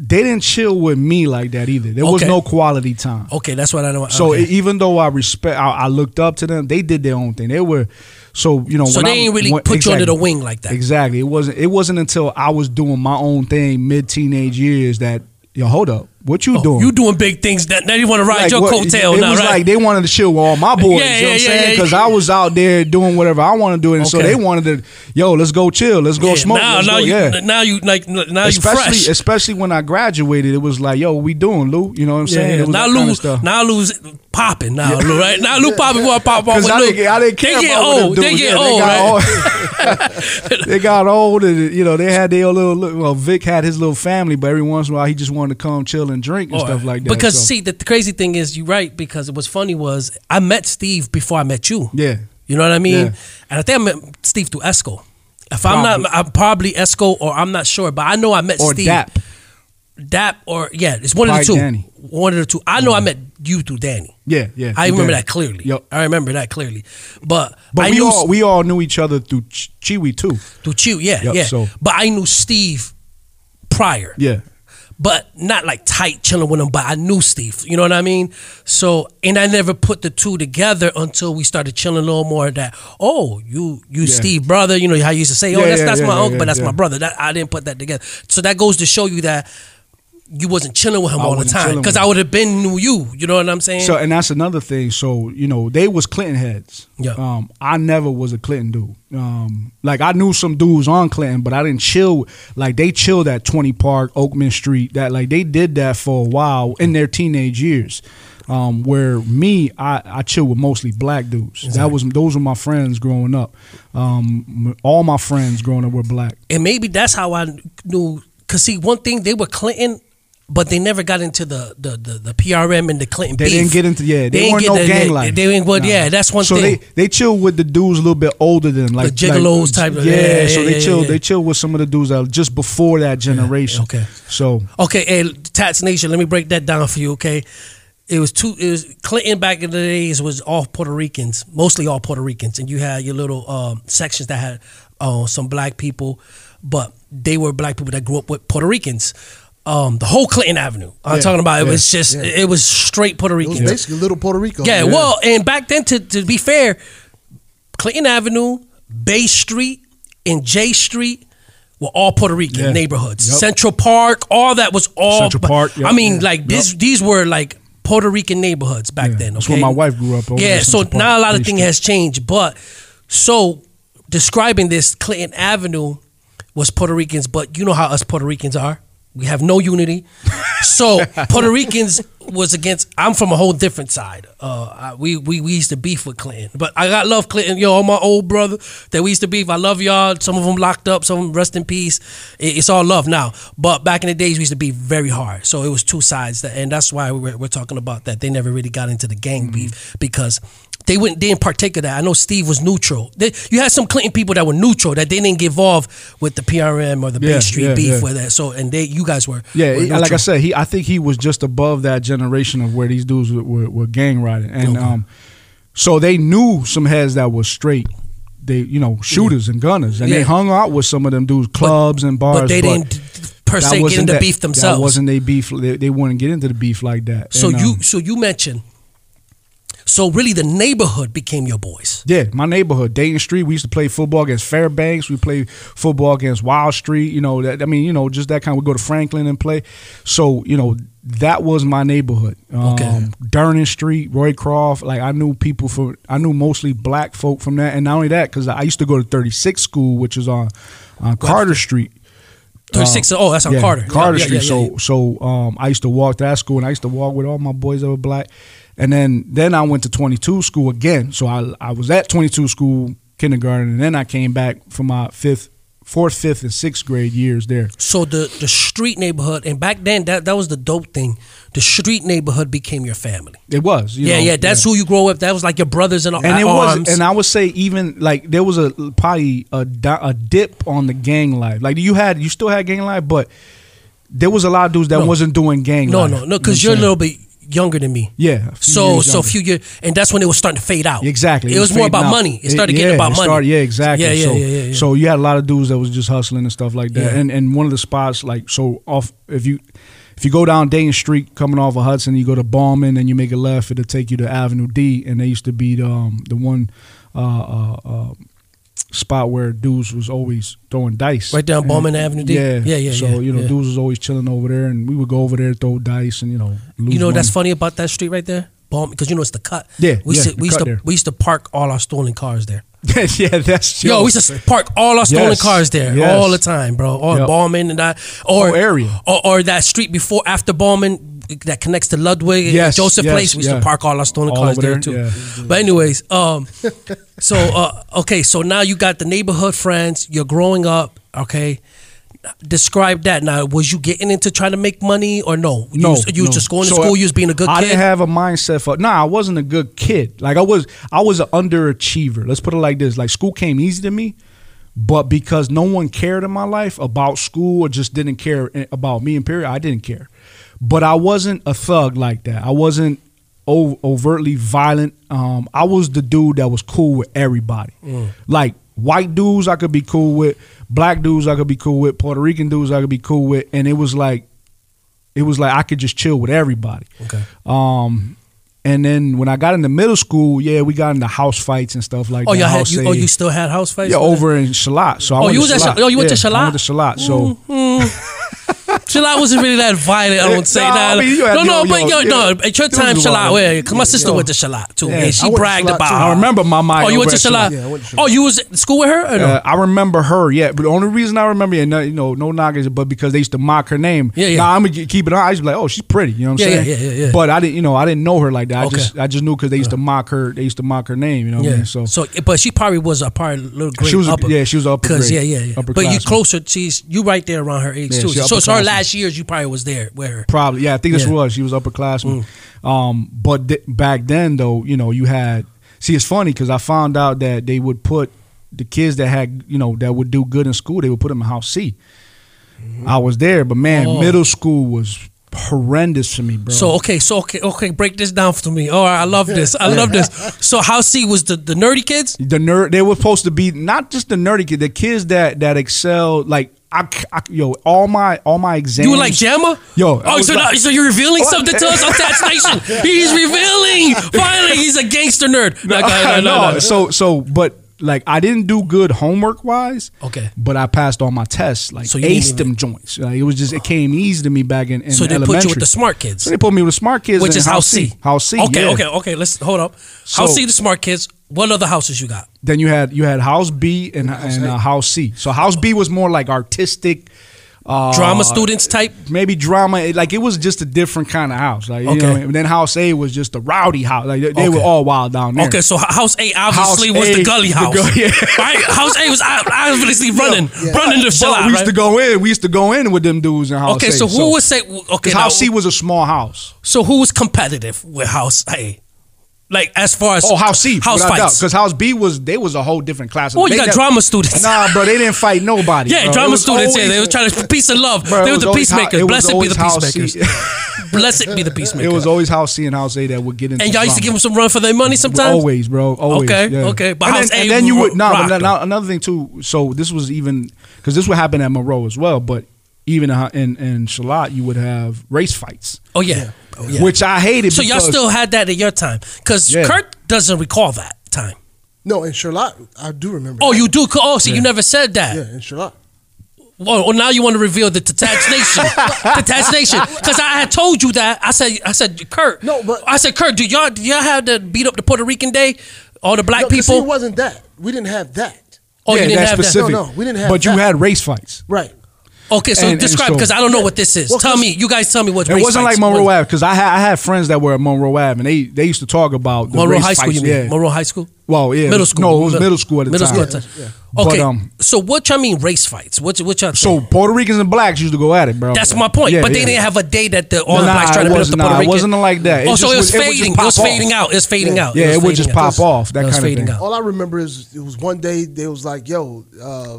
they didn't chill with me like that either. There was Okay. no quality time. Okay, that's what I know. So okay. even though I respect, I, I looked up to them. They did their own thing. They were, so you know. So they I- ain't really when- put you under the wing like that. Exactly. It wasn't. It wasn't until I was doing my own thing mid teenage years that yo, hold up, what you Oh, doing? You doing big things that now you want to ride Like, your what- coat-tail It now, was right? like they wanted to chill with all my boys. Yeah, you know what I'm yeah, yeah, saying? yeah. Because I was out there doing whatever I want to do, and so they wanted to, yo, let's go chill, let's go Yeah, smoke. Now, now go, you, yeah. now you like now you especially fresh. especially when I graduated, it was like, yo, what we doing, Lou? You know what I'm Yeah, saying? yeah. Now that kind of lose, stuff. now lose popping now, Lou, right? Now Lou popping want pop off with I Lou. didn't, I didn't care they get about what them old. They get old, right? they got old, and you know they had their little. little- Well, Vic had his little family, but every once in a while he just wanted to come chill and drink and Or- stuff like that. Because so, see, the, the crazy thing is, you're right. Because it was funny was I met Steve before I met you. yeah, You know what I mean? Yeah. And I think I met Steve through Esco. If I'm not, I'm probably Esco or I'm not sure, but I know I met or Steve. Dap. Dap or yeah, it's one of the two. Danny. One of the two. I know I met you through Danny. Yeah, yeah. I remember did. that clearly. Yep. I remember that clearly. But, But I we all we all knew each other through Ch- Chiwi too. through Chew, yeah, Yep, yeah. so- But I knew Steve prior. Yeah, But not like tight chilling with him, but I knew Steve. You know what I mean? So and I never put the two together until we started chilling a little more that, oh, you you Yeah. Steve brother, you know how you used to say, Oh, Yeah, that's yeah, that's my uncle, but that's my brother. That I didn't put that together. So that goes to show you that you wasn't chilling with him I all the time. Because I would have been knew you. You know what I'm saying? So and that's another thing. So you know they was Clinton heads. Yeah. Um, I never was a Clinton dude. Um, like I knew some dudes on Clinton, but I didn't chill. Like they chilled at Twenty Park, Oakman Street. That like they did that for a while in their teenage years. Um, where me, I, I chill with mostly black dudes. That was those were my friends growing up. Um, all my friends growing up were black. and maybe that's how I knew. Cause see, one thing they were Clinton, but they never got into the the the, the PRM and the Clinton. They beef. didn't get into yeah. They, they weren't no the- gang they- life. they ain't- well, Nah. yeah, that's one so thing. they they chill with the dudes a little bit older than like gigolos like, type of- Yeah, yeah, so yeah, they yeah, chill. yeah. They chill with some of the dudes that just before that generation. okay. So Okay, hey, Tats Nation, let me break that down for you, okay? It was two it was Clinton back in the days was all Puerto Ricans, mostly all Puerto Ricans, and you had your little um, sections that had uh, some black people, but they were black people that grew up with Puerto Ricans. Um, the whole Clinton Avenue. I'm Yeah, talking about it yeah, was just yeah. it was straight Puerto It Rican. was basically little Puerto Rico. Yeah, well, and back then, to, to be fair, Clinton Avenue, Bay Street, and J Street were all Puerto Rican neighborhoods. Yep. Central Park, all that was all. Central Park, yep. I mean, like this, these were like Puerto Rican neighborhoods back then. That's where my wife grew up, Yeah, so Park, now a lot of things has changed, but so describing this Clinton Avenue was Puerto Ricans, but you know how us Puerto Ricans are. We have no unity. So Puerto Ricans was against. I'm from a whole different side. Uh, I, we, we we used to beef with Clinton, but I got love Clinton. Yo, all my old brother that we used to beef. I love y'all. Some of them locked up. Some of them rest in peace. It- it's all love now. But back in the days, we used to be very hard. So it was two sides, that, and that's why we're, we're talking about that. They never really got into the gang beef because they wouldn't they didn't partake of that. I know Steve was neutral. They, you had some Clinton people that were neutral that they didn't get involved with the PRM or the Yeah, Bay Street yeah, beef yeah. with that. So and they you guys were Yeah, were like I said, he I think he was just above that generation of where these dudes were, were, were gang riding, and Okay. um, so they knew some heads that were straight. They you know shooters and gunners, and Yeah. they hung out with some of them dudes, clubs and bars. but they didn't per se get into that- beef themselves. That wasn't they beef. They, they wouldn't get into the beef like that. so And, you um, so you mentioned. So really, the neighborhood became your boys. Yeah, my neighborhood, Dayton Street. We used to play football against Fairbanks. We played football against Wild Street. You know, that I mean, you know, just that kind. We go to Franklin and play. So you know, that was my neighborhood. Um, Okay. Durnan Street, Roycroft. Like I knew people from. I knew mostly black folk from that, and not only that, because I used to go to 36 School, which is on on Carter Street. Thirty six. oh, that's on Yeah, Carter. Carter Yeah, Street. so so um, I used to walk to that school, and I used to walk with all my boys that were black. And then then I went to 22 school again. So I I was at 22 school kindergarten, and then I came back for my fifth, fourth, fifth, and sixth grade years there. So the the street neighborhood, and back then that that was the dope thing. The street neighborhood became your family. It was, you yeah, know, yeah. That's who you grow up. That was like your brothers and at it was, arms. and I would say even like there was a probably a, a dip on the gang life. Like you had, you still had gang life, but there was a lot of dudes that No. wasn't doing gang no, life. no, no, because I'm you're a little bit younger than me. yeah. a So so younger. few years, and that's when it was starting to fade out. Exactly. It was more about out. money. It started getting yeah, about money. started- yeah, exactly. Yeah, yeah, so, yeah, yeah, yeah. so you had a lot of dudes that was just hustling and stuff like that. And and one of the spots like so off if you if you go down Dayton Street coming off of Hudson, you go to Ballman and you make a left, it'll take you to Avenue D, and they used to be the um, the one uh, uh, uh, spot where dudes was always throwing dice. Right down Ballman Avenue D? Yeah, Yeah, yeah, So yeah, you know, yeah. dudes was always chilling over there, and we would go over there throw dice and you know. You know that's funny about that street right there, Ballman, because you know it's the cut. Yeah, we used yeah, to we used to there. we used to park all our stolen cars there. yeah, that's Yo, we used to park all our stolen Yes, cars there yes. all the time, bro. All Yep. Ballman and that, or Whole area. or, or that street before after Ballman that connects to Ludwig, and Yes, Joseph yes, Place. We used yeah. to park all our stolen All cars there, too. yeah. But anyways, um, so uh, okay, so now you got the neighborhood friends. You're growing up, okay. Describe that now. Was you getting into trying to make money or no? You No, was, you was just going to So, school. uh, You was being a good I kid. didn't have a mindset for. Nah, I wasn't a good kid. Like I was, I was an underachiever. Let's put it like this: like school came easy to me, but because no one cared in my life about school or just didn't care about me in period, I didn't care. But I wasn't a thug like that. I wasn't overtly violent. Um, I was the dude that was cool with everybody. Mm. Like white dudes, I could be cool with. Black dudes, I could be cool with. Puerto Rican dudes, I could be cool with. And it was like it was like I could just chill with everybody. Okay. Um, and then when I got into middle school, yeah, we got into house fights and stuff like Oh, that. had you, oh, you still had house fights? yeah, over in Charlotte. So I Oh, you was at Charlotte. Shal- oh, you went to Yeah, I went to Charlotte? Charlotte. So Charlotte wasn't really that violent. I don't say No, that. I mean, no, no, your- but yo, your- no. yeah. At your time, was Charlotte, wild. where? Because my sister Yeah. went to Charlotte too, Yeah. Oh, and she I went to bragged about. too. I remember my mind. Oh, you went to at Charlotte. Yeah, went to Oh, you was at school with her or no? Uh, I remember her, yeah. But the only reason I remember, yeah, uh, no, you know, no knockers, but because they used to mock her name. Yeah, yeah. Now I'm gonna keep it on. I used to be like, oh, she's pretty. You know what I'm Yeah, saying? yeah, yeah, yeah. But I didn't, you know, I didn't know her like that. I Okay. just, I just knew because they used to uh. mock her. They used to mock her name. You know what I yeah. mean? So, So, eh, but she probably was a probably a little grade She was a- yeah, she was a upper Cause grade, yeah, yeah, yeah. upper But you classman. closer. She's you right there around her age too. So, so her last years, you probably was there with her. Probably, yeah. I think this Yeah. Mm. was she was upperclassman. Um, but th- back then, though, you know, you had see, it's funny because I found out that they would put the kids that had, you know, that would do good in school, they would put them in House C. I was there, but man, Oh. middle school was horrendous for me, bro. So okay, so okay, okay, break this down for me. All right, I love this. I love this. So House C was the the nerdy kids. the nerd, they were supposed to be not just the nerdy kid, the kids that that excelled. Like I, I yo, all my all my exams. You were like Jamma? Yo, Oh, so, like- so you're revealing What? something to us on that station. He's revealing. Finally, he's a gangster nerd. No, uh, go no, no, no. So so, but like I didn't do good homework wise. Okay. But I passed all my tests, like So aced them joints. Like, it was just it came easy to me back in, in So they elementary. put you with the smart kids. So they put me with the smart kids, which is House C. House C. Okay, yeah. okay, okay. Let's hold up. So- House C, the smart kids. What other houses you got? Then you had you had House B and and uh, House C. So House B was more like artistic. uh, Drama students type. maybe drama. Like it was just a different kind of house. Like you Okay. know, and then House A was just a rowdy house. Like they, they were all wild down there. Okay, so House A obviously House was A, the gully the house, gu- yeah. right? House A was ob- obviously running, yeah. running the But shell out, we used to go in. We used to go in with them dudes in House A. Okay, A. so who would say? Okay, now, House C was a small house. so who was competitive with House A? Like as far as Oh, House C, house fights. Because House B was they was a whole different class. Oh, you They got never- drama students. Nah, bro, they didn't fight nobody. Yeah, bro. Drama students. yeah, they were trying to peace and love. Bro, they were the always peacemakers. it Blessed be the peacemakers. Blessed be the peacemakers. It was always House C and House A that would get into. and y'all used to give them some run for their money sometimes. Always, bro. Always. Okay, yeah. okay, but and House then, A and then you would no. rocked But now, another thing too. So this was even because this would happen at Monroe as well. But even in in, in Charlotte, you would have race fights, Oh yeah, Oh, yeah. which I hated. so y'all still had that at your time because Yeah. Kurt doesn't recall that time. No, in Charlotte, I do remember. Oh, that. you do? Oh, so you never said that. Yeah, in Charlotte. Well, well, now you want to reveal the Detached Nation, Detached Nation, because I had told you that. I said, I said, Kurt. No, but- I said, Kurt, do y'all do y'all have to beat up the Puerto Rican Day? All the black No, 'cause see, people. it wasn't that. We didn't have that. oh, yeah, you didn't that's have specific. No, no, we didn't have But you had race fights. Right. That. Okay, so And- and describe so- because I don't know what this is. Well, tell 'cause- me, you guys tell me what. It race wasn't fights like Monroe. Ave because I had I had friends that were at Monroe Ave and they they used to talk about the Monroe race High School, fights. you mean? yeah. Monroe High School. Well, yeah, it middle school. No, it was middle school at the middle time. school at the time. But, Okay, um, so what y'all mean race fights? What what y'all? So think? Puerto Ricans and blacks used to go at it, bro. That's my point. Yeah, but they didn't have a day that the, all the Nah, blacks trying it to beat up wasn't- the nah, Puerto it wasn't like that. It oh, so it was was- it would just fading. It was fading out. It was fading out. Yeah, it would just pop off. That kind of fading thing. out. All I remember is it was one day they was like, "Yo, uh,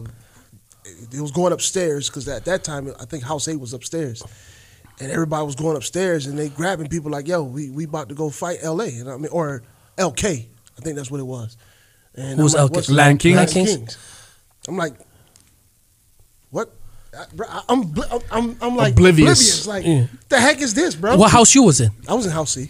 it was going upstairs because at that time I think House Eight was upstairs, and everybody was going upstairs and they grabbing people like, "Yo, we we about to go fight L.A." And I mean, or L.K. I think that's what it was. And Who's I'm like, LK? Lion Kings? Lion Kings? Kings. I'm like, what? I, bro, I'm, I'm I'm I'm like Oblivious. Like, Yeah. the heck is this, bro? What house you was in? I was in House C.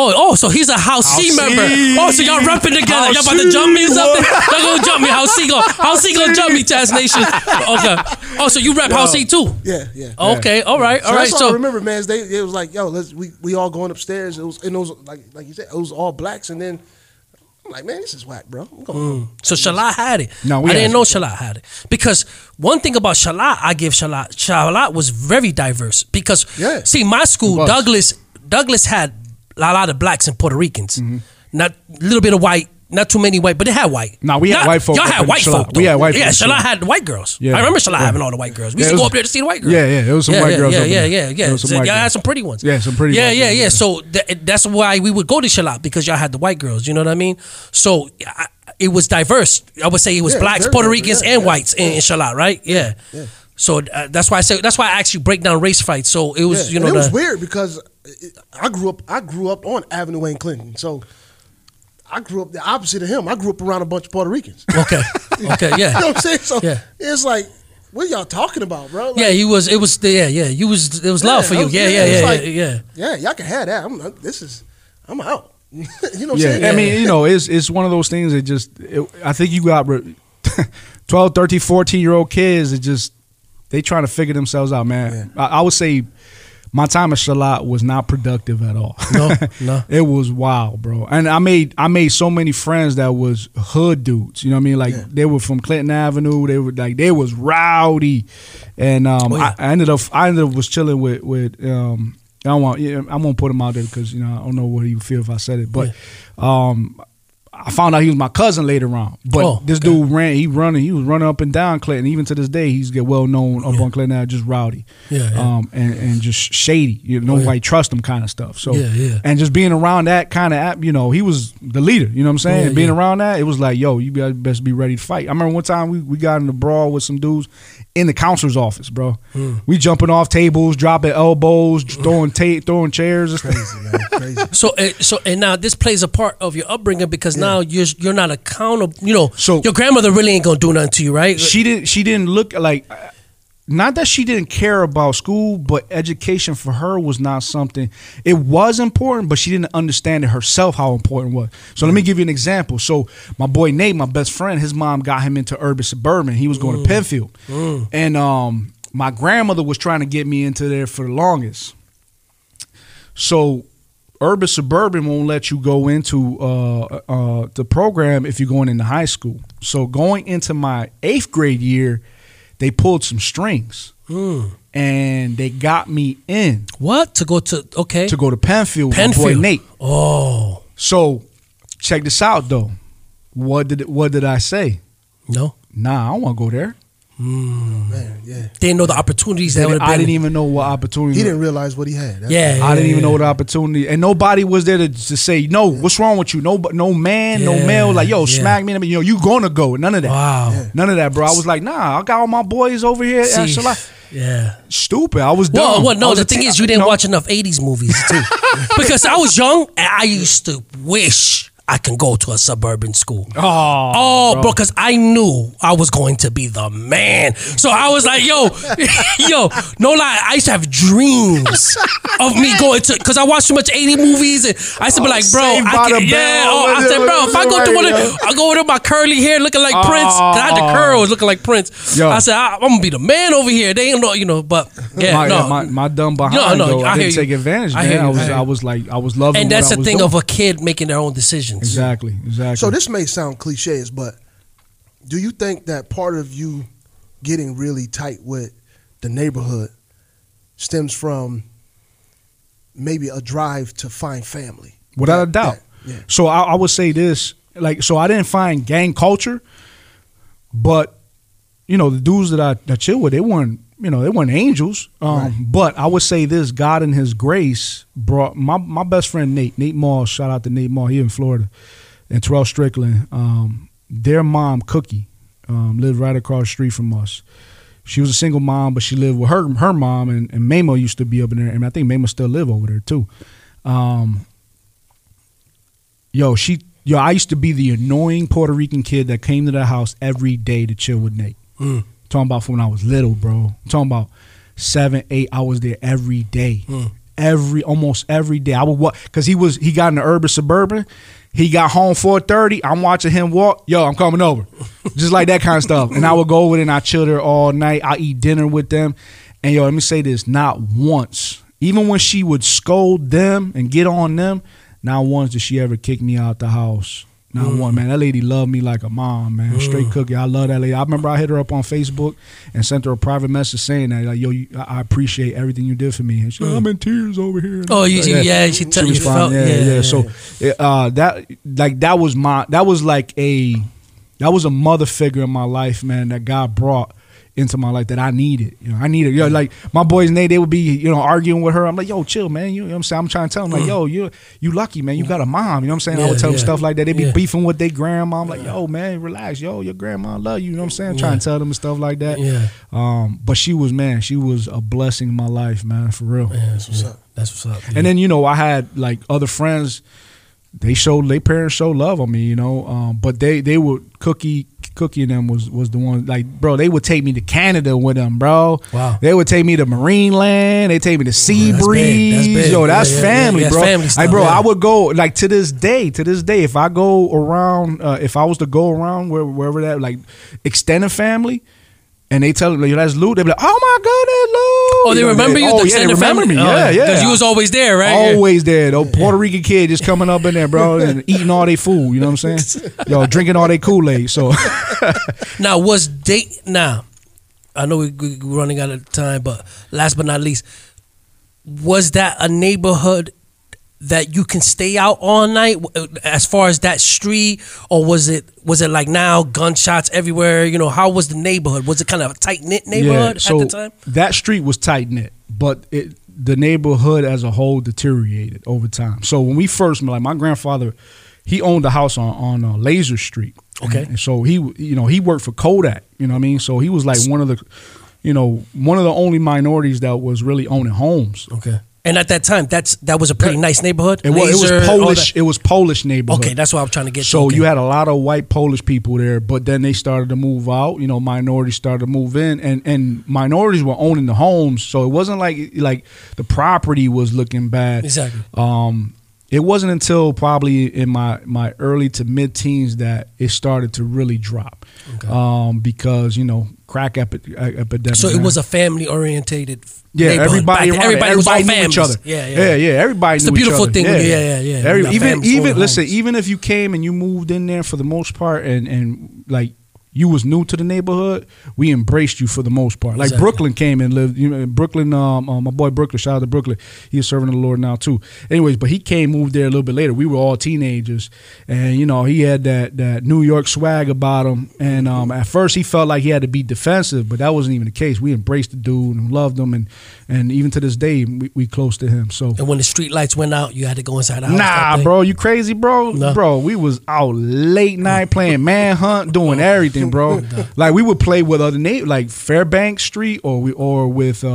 Oh, oh, so he's a House, C member. C. Oh, so y'all repping together. House y'all about to jump me or something? what? Y'all gonna jump me. House C gonna, House C gonna jump me, Tats Nation. Okay. Oh, so you rep House C too? Yeah, yeah. Okay, all right, So all right. that's all I So, remember, man. They it was like, yo, let's we we all going upstairs. It was and it was like like you said, it was all blacks, and then I'm like, man, this is whack, bro. I'm going home. Mm. so Charlotte had it. No, we I didn't had know Charlotte had it because one thing about Charlotte, I give Charlotte. Charlotte was very diverse because Yeah. see, my school. Douglas, Douglas had a lot of blacks and Puerto Ricans. Mm-hmm. Not a little bit of white. Not too many white, but they had white. Nah, we had Not- white folk Y'all had white Charlotte. folk. We had white Yeah, folk, Charlotte had white girls. Yeah. I remember Charlotte Yeah. having all the white girls. We Yeah, used to go was- up there to see the white girls. Yeah, yeah, it was some yeah, white yeah, girls Yeah, yeah, yeah, yeah. So y'all had some pretty ones. Yeah, some pretty Yeah, yeah, yeah. yeah. So th- that's why we would go to Charlotte because y'all had the white girls. You know what I mean? So I, it was diverse. I would say it was blacks, Puerto Ricans, and whites in, in Charlotte, right? Yeah. Yeah. So uh, that's why I say that's why I actually break down race fights. So it was you know it was weird because I grew up I grew up on Avenue Wayne Clinton, so I grew up the opposite of him. I grew up around a bunch of Puerto Ricans. okay, okay, you know yeah, what I'm saying? So Yeah. it's like, what are y'all talking about, bro? Like, yeah. He was. It was. Yeah, yeah. You was. It was love for you. was- Yeah, yeah, it's yeah, like- yeah, yeah. yeah, y'all can have that. I'm, this is, I'm out. you know what I'm Yeah, saying? I mean, you know, it's it's one of those things that just it, I think you got re- 12, 13, 14 year old kids that just they trying to figure themselves out, man. I, I would say my time at Charlotte was not productive at all. No, no. it was wild, bro. And I made I made so many friends that was hood dudes. You know what I mean? Like Yeah. they were from Clinton Avenue. They were like they was rowdy, and um, Oh, yeah. I, I ended up I ended up was chilling with with um. I don't want. Yeah, I won't put him out there because you know I don't know what he would feel if I said it. But um, I found out he was my cousin later on. But Oh, this okay. dude ran. He running. He was running up and down Clinton. Even to this day, he's get well known up Yeah. on Clinton. Ave, Just rowdy. Yeah, yeah. Um, and and just shady. You know, Oh, nobody trust him kind of stuff. So Yeah, yeah. And just being around that kind of, app, you know, he was the leader. You know what I'm saying? Being around that, it was like, yo, you best be ready to fight. I remember one time we, we got in the brawl with some dudes in the counselor's office, bro. Hmm. We jumping off tables, dropping elbows, throwing ta- throwing chairs. and crazy, man, crazy. So, uh, so, and now this plays a part of your upbringing because now you're you're not accountable. You know, So- your grandmother really ain't gonna do nothing to you, right? she didn't she didn't look like not that she didn't care about school but education for her was not something it was important but she didn't understand it herself how important it was. So let me give you an example. So my boy nate my best friend his mom got him into urban suburban. He was going to penfield. And um my grandmother was trying to get me into there for the longest. So urban suburban won't let you go into uh, uh, the program if you're going into high school. So going into my eighth grade year, they pulled some strings Mm. and they got me in What to go to? Okay. to go to Penfield, with my Penfield. boy Nate. Oh So check this out though. What did what did I say? no, Nah, I don't want to go there. Mm. Man, yeah. they didn't know the opportunities that would have I didn't even know what opportunity. He didn't realize what he had. That's- yeah, I didn't even know yeah. the opportunity, and nobody was there to, to say no. What's wrong with you? No, no man, no Yeah, male. Like yo, yeah. smack me. You know, you gonna go? None of that. Wow. None of that, bro. I was like, nah. I got all my boys over here. See, yeah. Stupid. I was Well, dumb. well, I no. was The thing teen- is, you didn't know? watch enough '80s movies too, because I was young and I used to wish I can go to a suburban school. Oh, Oh, bro, because I knew I was going to be the man. So I was like, yo, yo, no lie, I used to have dreams of me going to, because I watched too much 80 movies. And I used to be oh, like, bro, I can, yeah. Oh, I said, bro, if I go to one of, I go with my curly hair looking like Prince, I had the oh. curls looking like Prince. Yo. I said, I, I'm going to be the man over here. They ain't know, you know, but yeah, my, no. my my dumb behind No, no, though. I I, didn't take advantage, I man. I, was I was like I was loving. and that's the thing doing. of a kid making their own decisions. Exactly, exactly. So this may sound cliches, but do you think that part of you getting really tight with the neighborhood stems from maybe a drive to find family? without a doubt. that- yeah. So I, I would say this, like, so I didn't find gang culture, but you know, the dudes that I that chill with, they weren't, you know, they weren't angels. Um, Right. But I would say this: God in His grace brought my my best friend Nate, Nate Moss. Shout out to Nate Moss here in Florida, and Terrell Strickland. Um, their mom, Cookie, um, lived right across the street from us. She was a single mom, but she lived with her her mom, and, and Mamo used to be up in there, and I think Mamo still live over there too. Um, yo, she, yo, I used to be the annoying Puerto Rican kid that came to the house every day to chill with Nate. Mm. Talking about from when I was little, bro. talking about seven, eight. I was there every day, Mm. every almost every day. I would walk because he was he got in the urban suburban. He got home four thirty. I'm watching him walk. Yo, I'm coming over, just like that kind of stuff. And I would go over there and I chill there all night. I eat dinner with them. And yo, let me say this: not once, even when she would scold them and get on them, not once did she ever kick me out the house. Not one, man. That lady loved me like a mom, man. Straight cookie. I love that lady. I remember I hit her up on Facebook and sent her a private message saying that, like, yo, you, I appreciate everything you did for me. And she, I'm in tears over here. Oh, you, you- yeah, she, tell you felt, responded, yeah, yeah, So, uh, that like that was my that was like a that was a mother figure in my life, man. That God brought into my life that I needed. You know, I needed. Yo, like my boys, Nate, they would be you know arguing with her. I'm like, yo, chill, man. You, know what I'm saying? I'm trying to tell them like, yo, you you lucky, man. You got a mom. You know what I'm saying? I would tell them stuff like that. They'd be Yeah. beefing with their grandma. I'm like, yo, man, relax. Yo, your grandma love you. You know what I'm saying? Trying to tell them and stuff like that. Yeah. Um, but she was man, she was a blessing in my life, man, for real. Yeah, that's what's Yeah. up. That's what's up. And then you know I had like other friends. They showed their parents showed love on me, you know. Um, but they they would cookie cookie and them was was the one like bro. They would take me to Canada with them, bro. Wow. They would take me to Marineland. They take me to Sea that's big. Breeze. That's big. Yo, that's Yeah, family, yeah, yeah. bro. Family like bro. I would go like to this day. To this day, if I go around, uh, if I was to go around where, wherever that like extended family. And they tell me, that's Lou. They be like, "Oh my goodness, Lou!" Oh, they remember you? Oh, the yeah, they remember family? me. Oh, Yeah, yeah. Because you was always there, right? Always there. The Puerto Rican kid just coming up in there, bro, and eating all their food. You know what I'm saying? Yo, drinking all their Kool Aid. So Now, was date now? I know we- we're running out of time, but last but not least, was that a neighborhood that you can stay out all night uh, as far as that street, or was it was it like now gunshots everywhere? You know, how was the neighborhood? Was it kind of a tight knit neighborhood so at the time? that street was tight knit, but it the neighborhood as a whole deteriorated over time. So when we first like my grandfather, he owned a house on on uh, Laser Street. Okay. and so he you know he worked for Kodak. You know what I mean? So he was like one of the you know one of the only minorities that was really owning homes. Okay. And at that time, that's that was a pretty nice neighborhood. It was, it was Polish. It was Polish neighborhood. Okay, that's what I'm trying to get. to. So Okay. you had a lot of white Polish people there, but then they started to move out. You know, minorities started to move in, and and minorities were owning the homes. So it wasn't like like the property was looking bad. Exactly. Um, it wasn't until probably in my my early to mid teens that it started to really drop. Okay. Um, because you know crack epi- uh, epidemic. So it was a family oriented. Yeah, everybody, everybody all everybody knew each other. families. Yeah, yeah, yeah, yeah. Everybody It's knew a beautiful thing you- yeah, yeah, yeah. Every, even even listen, homes. even if you came and you moved in there for the most part, and and like you was new to the neighborhood, we embraced you for the most part. Like Exactly. Brooklyn came and lived. You know, Brooklyn. Um, uh, my boy Brooklyn. Shout out to Brooklyn. He is serving the Lord now too. Anyways, but he came moved there a little bit later. We were all teenagers, and you know he had that that New York swag about him. And um, at first he felt like he had to be defensive, but that wasn't even the case. We embraced the dude and loved him, and and even to this day we, we close to him. So And when the street lights went out, you had to go inside the house. Nah, bro, you crazy, bro? No. Bro, we was out late night playing manhunt, doing everything, bro. Like we would play with other neighbors, like Fairbank Street, or we or with uh,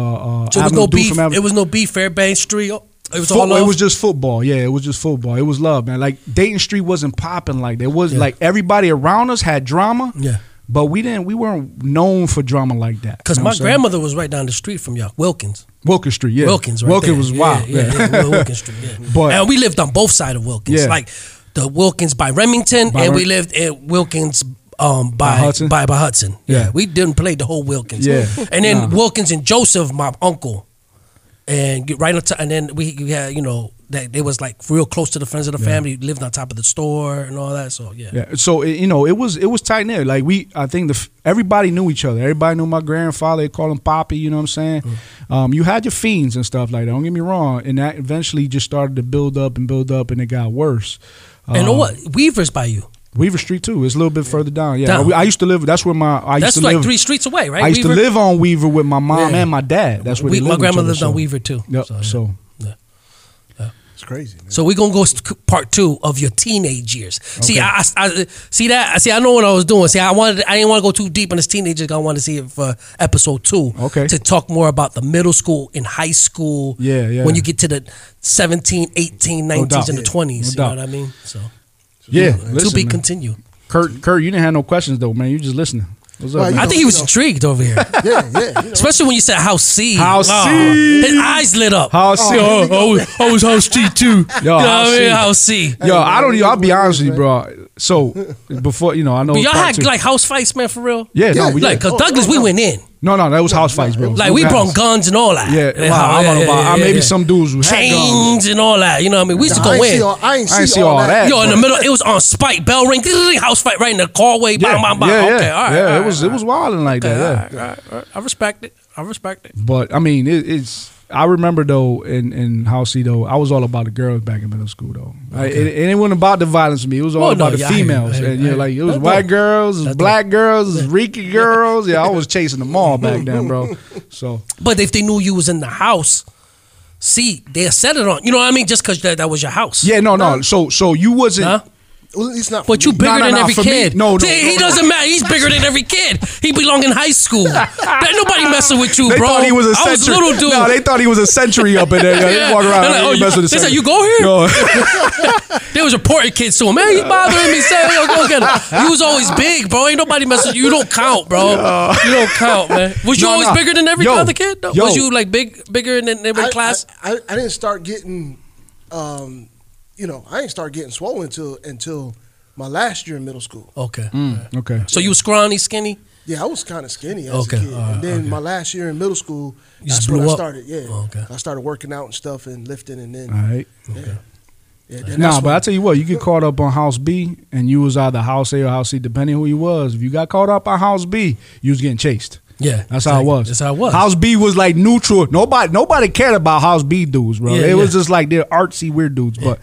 uh So it was no beef. It was no beef. Fairbanks Street. oh, It was all Football, it was just football. Yeah, it was just football. It was love, man. Like Dayton Street wasn't popping like that. It was Yeah. like everybody around us had drama. Yeah. But we didn't. We weren't known for drama like that. Because You know my what I'm saying? grandmother was right down the street from y'all, Wilkins. Wilkins Street, yeah, Wilkins, right Wilkins there. was wild. Yeah, Yeah, yeah, Wilkins Street. Yeah. But- and we lived on both sides of Wilkins, Yeah. like the Wilkins by Remington, By and we lived at Wilkins um, by By Hudson? by, by Hudson. Yeah. Yeah. we didn't play the whole Wilkins. Yeah. and then Nah. Wilkins and Joseph, my uncle, and get right on top. And then we, we had you know that they was like real close to the friends of the family. Lived on top of the store and all that. So yeah, Yeah. So it, you know, it was it was tight knit. Like we, I think the everybody knew each other. Everybody knew my grandfather. They call him Poppy. You know what I'm saying? Mm. Um, you had your fiends and stuff like that. Don't get me wrong. And that eventually just started to build up and build up, and it got worse. and Um, what? Weavers by you. Weaver Street too. It's a little bit further down. Yeah. Down. I, I used to live. That's where my I used That's to like live. three streets away, right? I used Weaver? to live on Weaver with my mom Yeah. and my dad. That's where We, they my lived grandmother each lived other, on Weaver too. Yep. So, yeah. So It's crazy. Man. So we're gonna go st- part two of your teenage years. See, I, I, I- see that. See, I know what I was doing. See, I wanted, I didn't want to go too deep on this teenagers. I wanted to see it for episode two. Okay. To talk more about the middle school and high school. Yeah, yeah. When you get to the 17, 18, 19s, doubt. and the twenties. no you know what I mean? So yeah. to listen, be man. continued. Kurt, Kurt, you didn't have no questions though, man. You just listening. What's up? I think he was intrigued over here, Yeah, yeah. You know. especially when you said House C. House Oh, C. His eyes lit up. House C. Oh, I was, was House C too. Yo, you know what House I mean? C. House C. Yo, I don't. I'll be honest with you, bro. So before you know, I know. But y'all had two. like house fights, man, for real. yeah, no, Yeah, Like, did. cause Douglas, we went in. No, no, that was house fights, bro. Like we brought guns and all that. Yeah, And well, I don't know about- uh, maybe some dudes who had chains and all that. You know what I mean? We used to I go ain't see in. all, I ain't see, I ain't see all, all that. that. Yo, in the middle, it was on spike, bell ring, house fight right in the hallway. Yeah, Bam, bam, bam. yeah, okay, yeah. all right. yeah, all it was all it was wilding like right, that. Yeah. all right, all right. I respect it. I respect it. But I mean, it, it's. I remember though in in House C though, I was all about the girls back in middle school though. I, it, it wasn't about the violence to me. It was all Well, about yeah, I the you, females, I you, and I yeah, like it was white dope. girls, it was That's black girls, it was Riki girls. Yeah, I was chasing them all back then, bro. So But if they knew you was in the house, see, they set it on. You know what I mean? Just because that, that was your house. yeah, no, no. So so you wasn't. Huh? Well, it's not. But you me. bigger No, no, than no, every for me- kid. no, no, See, he no, no. doesn't matter. He's bigger than every kid. He belong in high school. Ain't nobody messing with you, They bro. thought he was a I was century. little dude. No, they thought he was a century up in there. Yeah, Yeah. They walk around. They're like, oh, you you- mess with the they said, "You go here?" No. They was reporting kids to him. Man, he's bothering me. Say, yo, go get him. You was always big, bro. Ain't nobody messing with you. You don't count, bro. You don't count, man. Was you No, always no. bigger than every Yo, other kid? though? yo. Was you like big, bigger than every I, class? I, I, I didn't start getting, um, you know, I didn't start getting swollen until until my last year in middle school. okay. Mm, okay. So you was scrawny, skinny? Yeah, I was kind of skinny as Okay, a kid, all right, and then okay. my last year in middle school, You that's when blew I up? started. Yeah, Oh, okay. I started working out and stuff and lifting, and then All right. yeah, yeah. Then Nah, but I when- tell you what, you get caught up on House B, and you was either House A or House C, depending who you was. If you got caught up on House B, you was getting chased. Yeah. That's how it was. That's how it was. House B was like neutral. Nobody, nobody cared about House B dudes, bro. Yeah, it was just like they're artsy weird dudes. But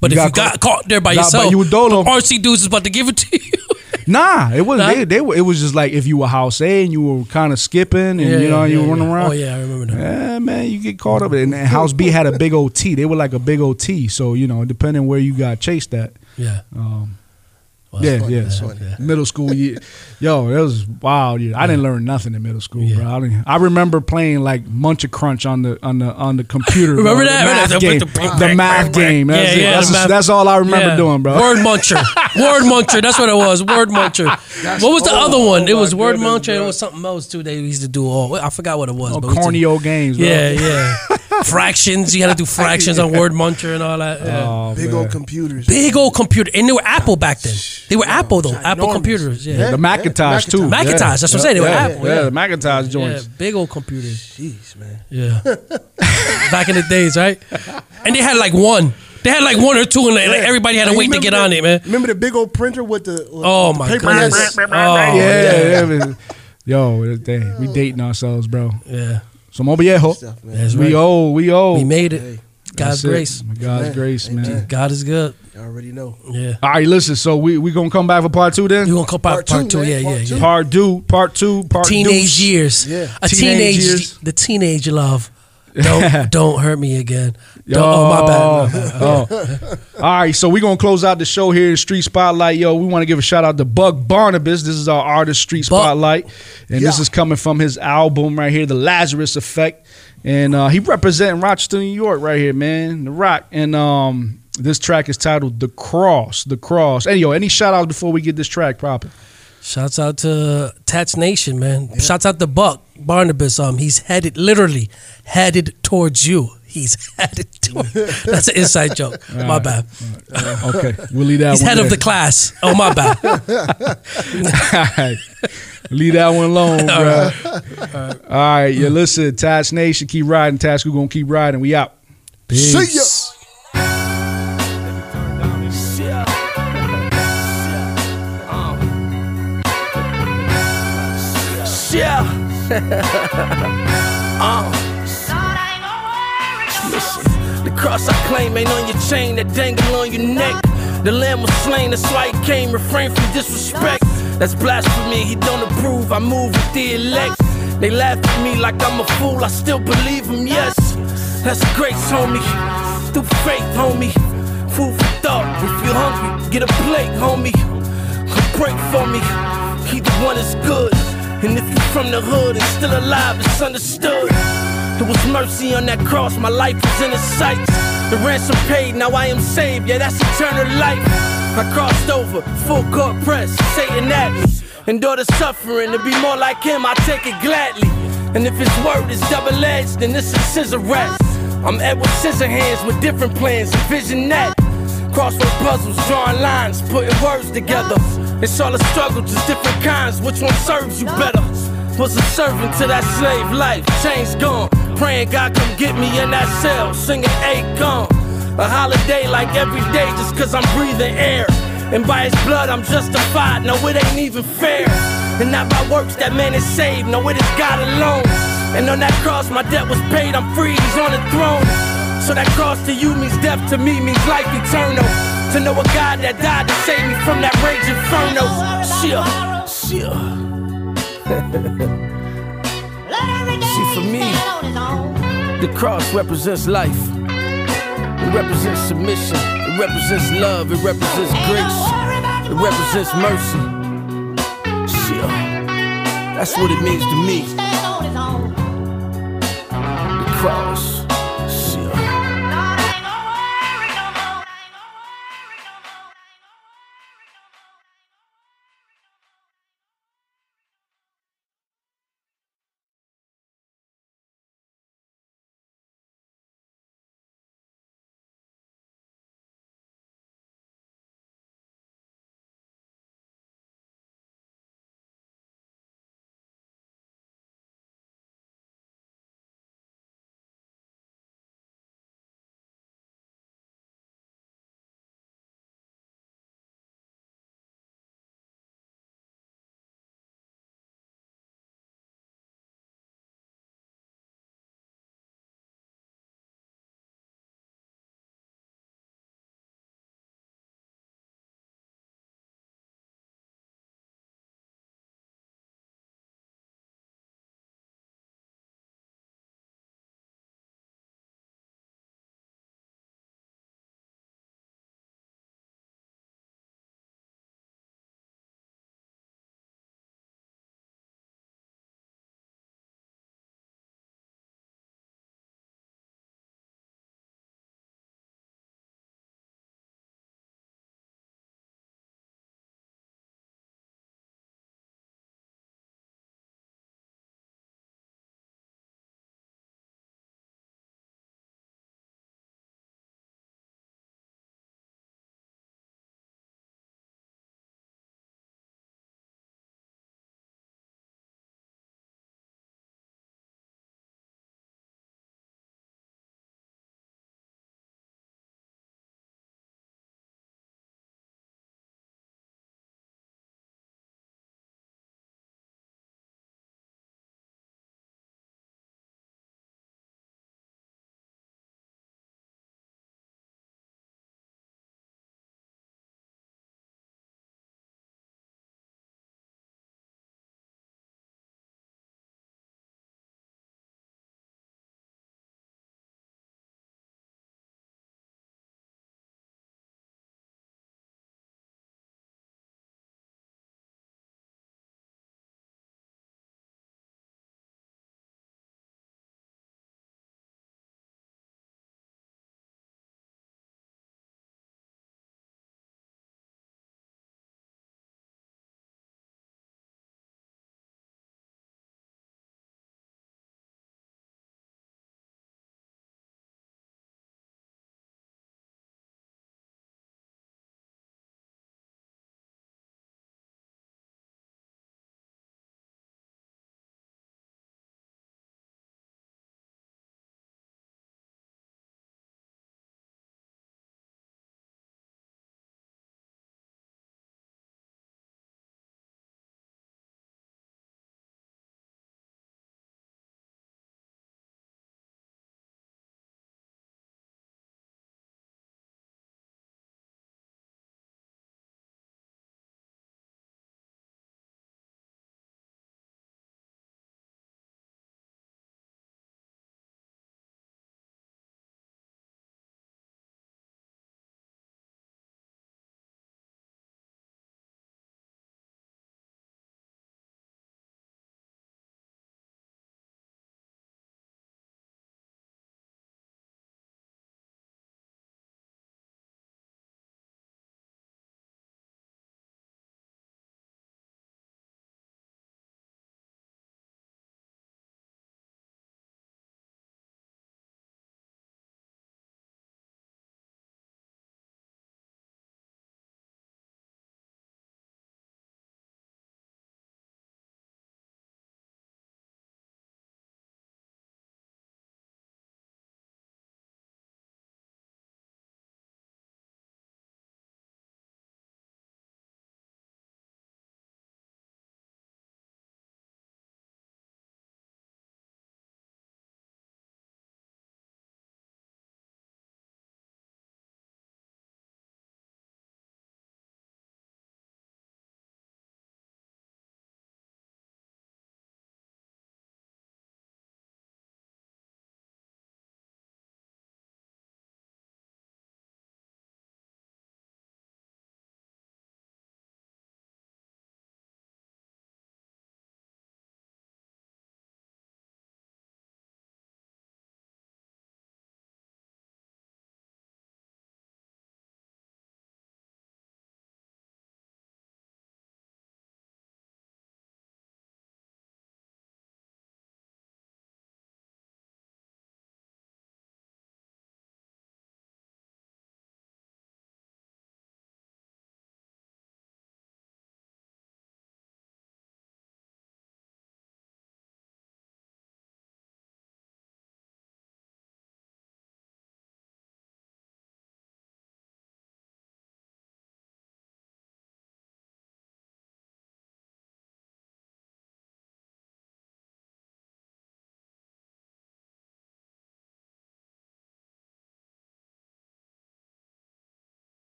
But if you got caught there by Got- yourself, but you were dolo. RC dudes is about to give it to you. Nah, it was Nah? they, they were, it was just like if you were House A and you were kind of skipping and Yeah, you know yeah, you yeah, were running yeah. around. Oh, yeah, I remember that. Yeah, man, you get caught up. And, and House B had a big old T. They were like a big old T. So you know, depending where you got chased at. Yeah. Um, Yeah, funny, yeah. funny. Middle school, year. yo, that was wild. Year. I didn't learn nothing in middle school, Yeah. bro. I, I remember playing like Muncher Crunch on the on the on the computer. Remember bro. that? The math game. the- math game. That's, Yeah, it. yeah, that's, all I remember Yeah. doing, bro. Word muncher. Word muncher. That's what it was. Word muncher. what was the oh, other one? oh it was word goodness, muncher. and It was something else too. They used to do all. I forgot what it was. Oh, but we used to- corny old games, bro. Yeah, yeah. fractions. You had to do fractions on word muncher and all that. Yeah. Oh, big man. old computers. Big old computer, and they were Apple back then. They were Apple though. Apple computers. Yeah. Yeah. The Macintosh too. Macintosh, Yeah. that's what I'm saying. They were yeah, Apple, Yeah, yeah. the Macintosh Yeah, joints. big old computers. Jeez, man. Yeah. Back in the days, right? And they had like one. They had like one or two, and like, Yeah. everybody had to wait to get the- on it, man. Remember the big old printer with the with Oh the my paper goodness. Oh yeah, yeah, yeah, man. Yo, dang, we oh. dating ourselves, bro. yeah. Somos viejo. Stuff, man. That's We old, we old. We made it. Hey, God's That's it. grace. God's Amen. grace, man. Amen. God is good. You already know. Yeah. All right, listen. So we we gonna come back for part two then. You gonna come back Part part two, two? man. Yeah, Part yeah, two. yeah. Part two, part two, part Teenage deuce. years. Yeah. A Teenage teenage, years. the teenage love. Don't don't hurt me again. Don't, oh my bad. Oh, oh. All right, so we're gonna close out the show here in Street Spotlight. Yo, we want to give a shout out to Buck Barnabas. This is our artist Street Buck. Spotlight. And this is coming from his album right here, The Lazarus Effect. And uh, he representing Rochester, New York, right here, man. The rock. And um this track is titled The Cross. The Cross. Hey, yo, any shout outs before we get this track proper? Shouts out to Tats Nation, man. Shouts out to Buck Barnabas. Um, he's headed literally headed towards you. He's headed toward. That's an inside joke. My bad. Okay, we'll leave that He's one head of the class. Oh my bad. All right. Leave that one alone, bro. All right, you listen, Tats Nation, keep riding. Tats, we're gonna keep riding. We out. See ya. uh, listen, the cross I claim ain't on your chain that dangle on your neck. The lamb was slain, that's why he came. Refrain from disrespect. That's blasphemy, he don't approve. I move with the elect. They laugh at me like I'm a fool, I still believe him, yes. That's grace, homie. Through faith, homie. Food for thought. If you're hungry, get a plate, homie. Break for me. He the one that's good. And if you from the hood and still alive, it's understood. It was mercy on that cross, my life was in his sights. The ransom paid, now I am saved, yeah, that's eternal life. I crossed over, full court press, Satan at me. Endure the suffering, to be more like him, I take it gladly. And if his word is double edged, then this is scissor rats. I'm Edward Scissorhands with different plans, envision that. Crossword puzzles, drawing lines, putting words together. It's all a struggle, just different kinds. Which one serves you better? Was a servant to that slave life, chains gone. Praying God come get me in that cell, singing A gone. A holiday like every day, just cause I'm breathing air. And by his blood, I'm justified. No, it ain't even fair. And not by works that man is saved. No, it is God alone. And on that cross, my debt was paid. I'm free. He's on the throne. So that cross to you means death to me means life eternal. To know a God that died to save me from that rage inferno. Shit, shit. See, for me, the cross represents life. It represents submission. It represents love. It represents grace. It represents mercy. Shit. That's what it means to me. The cross.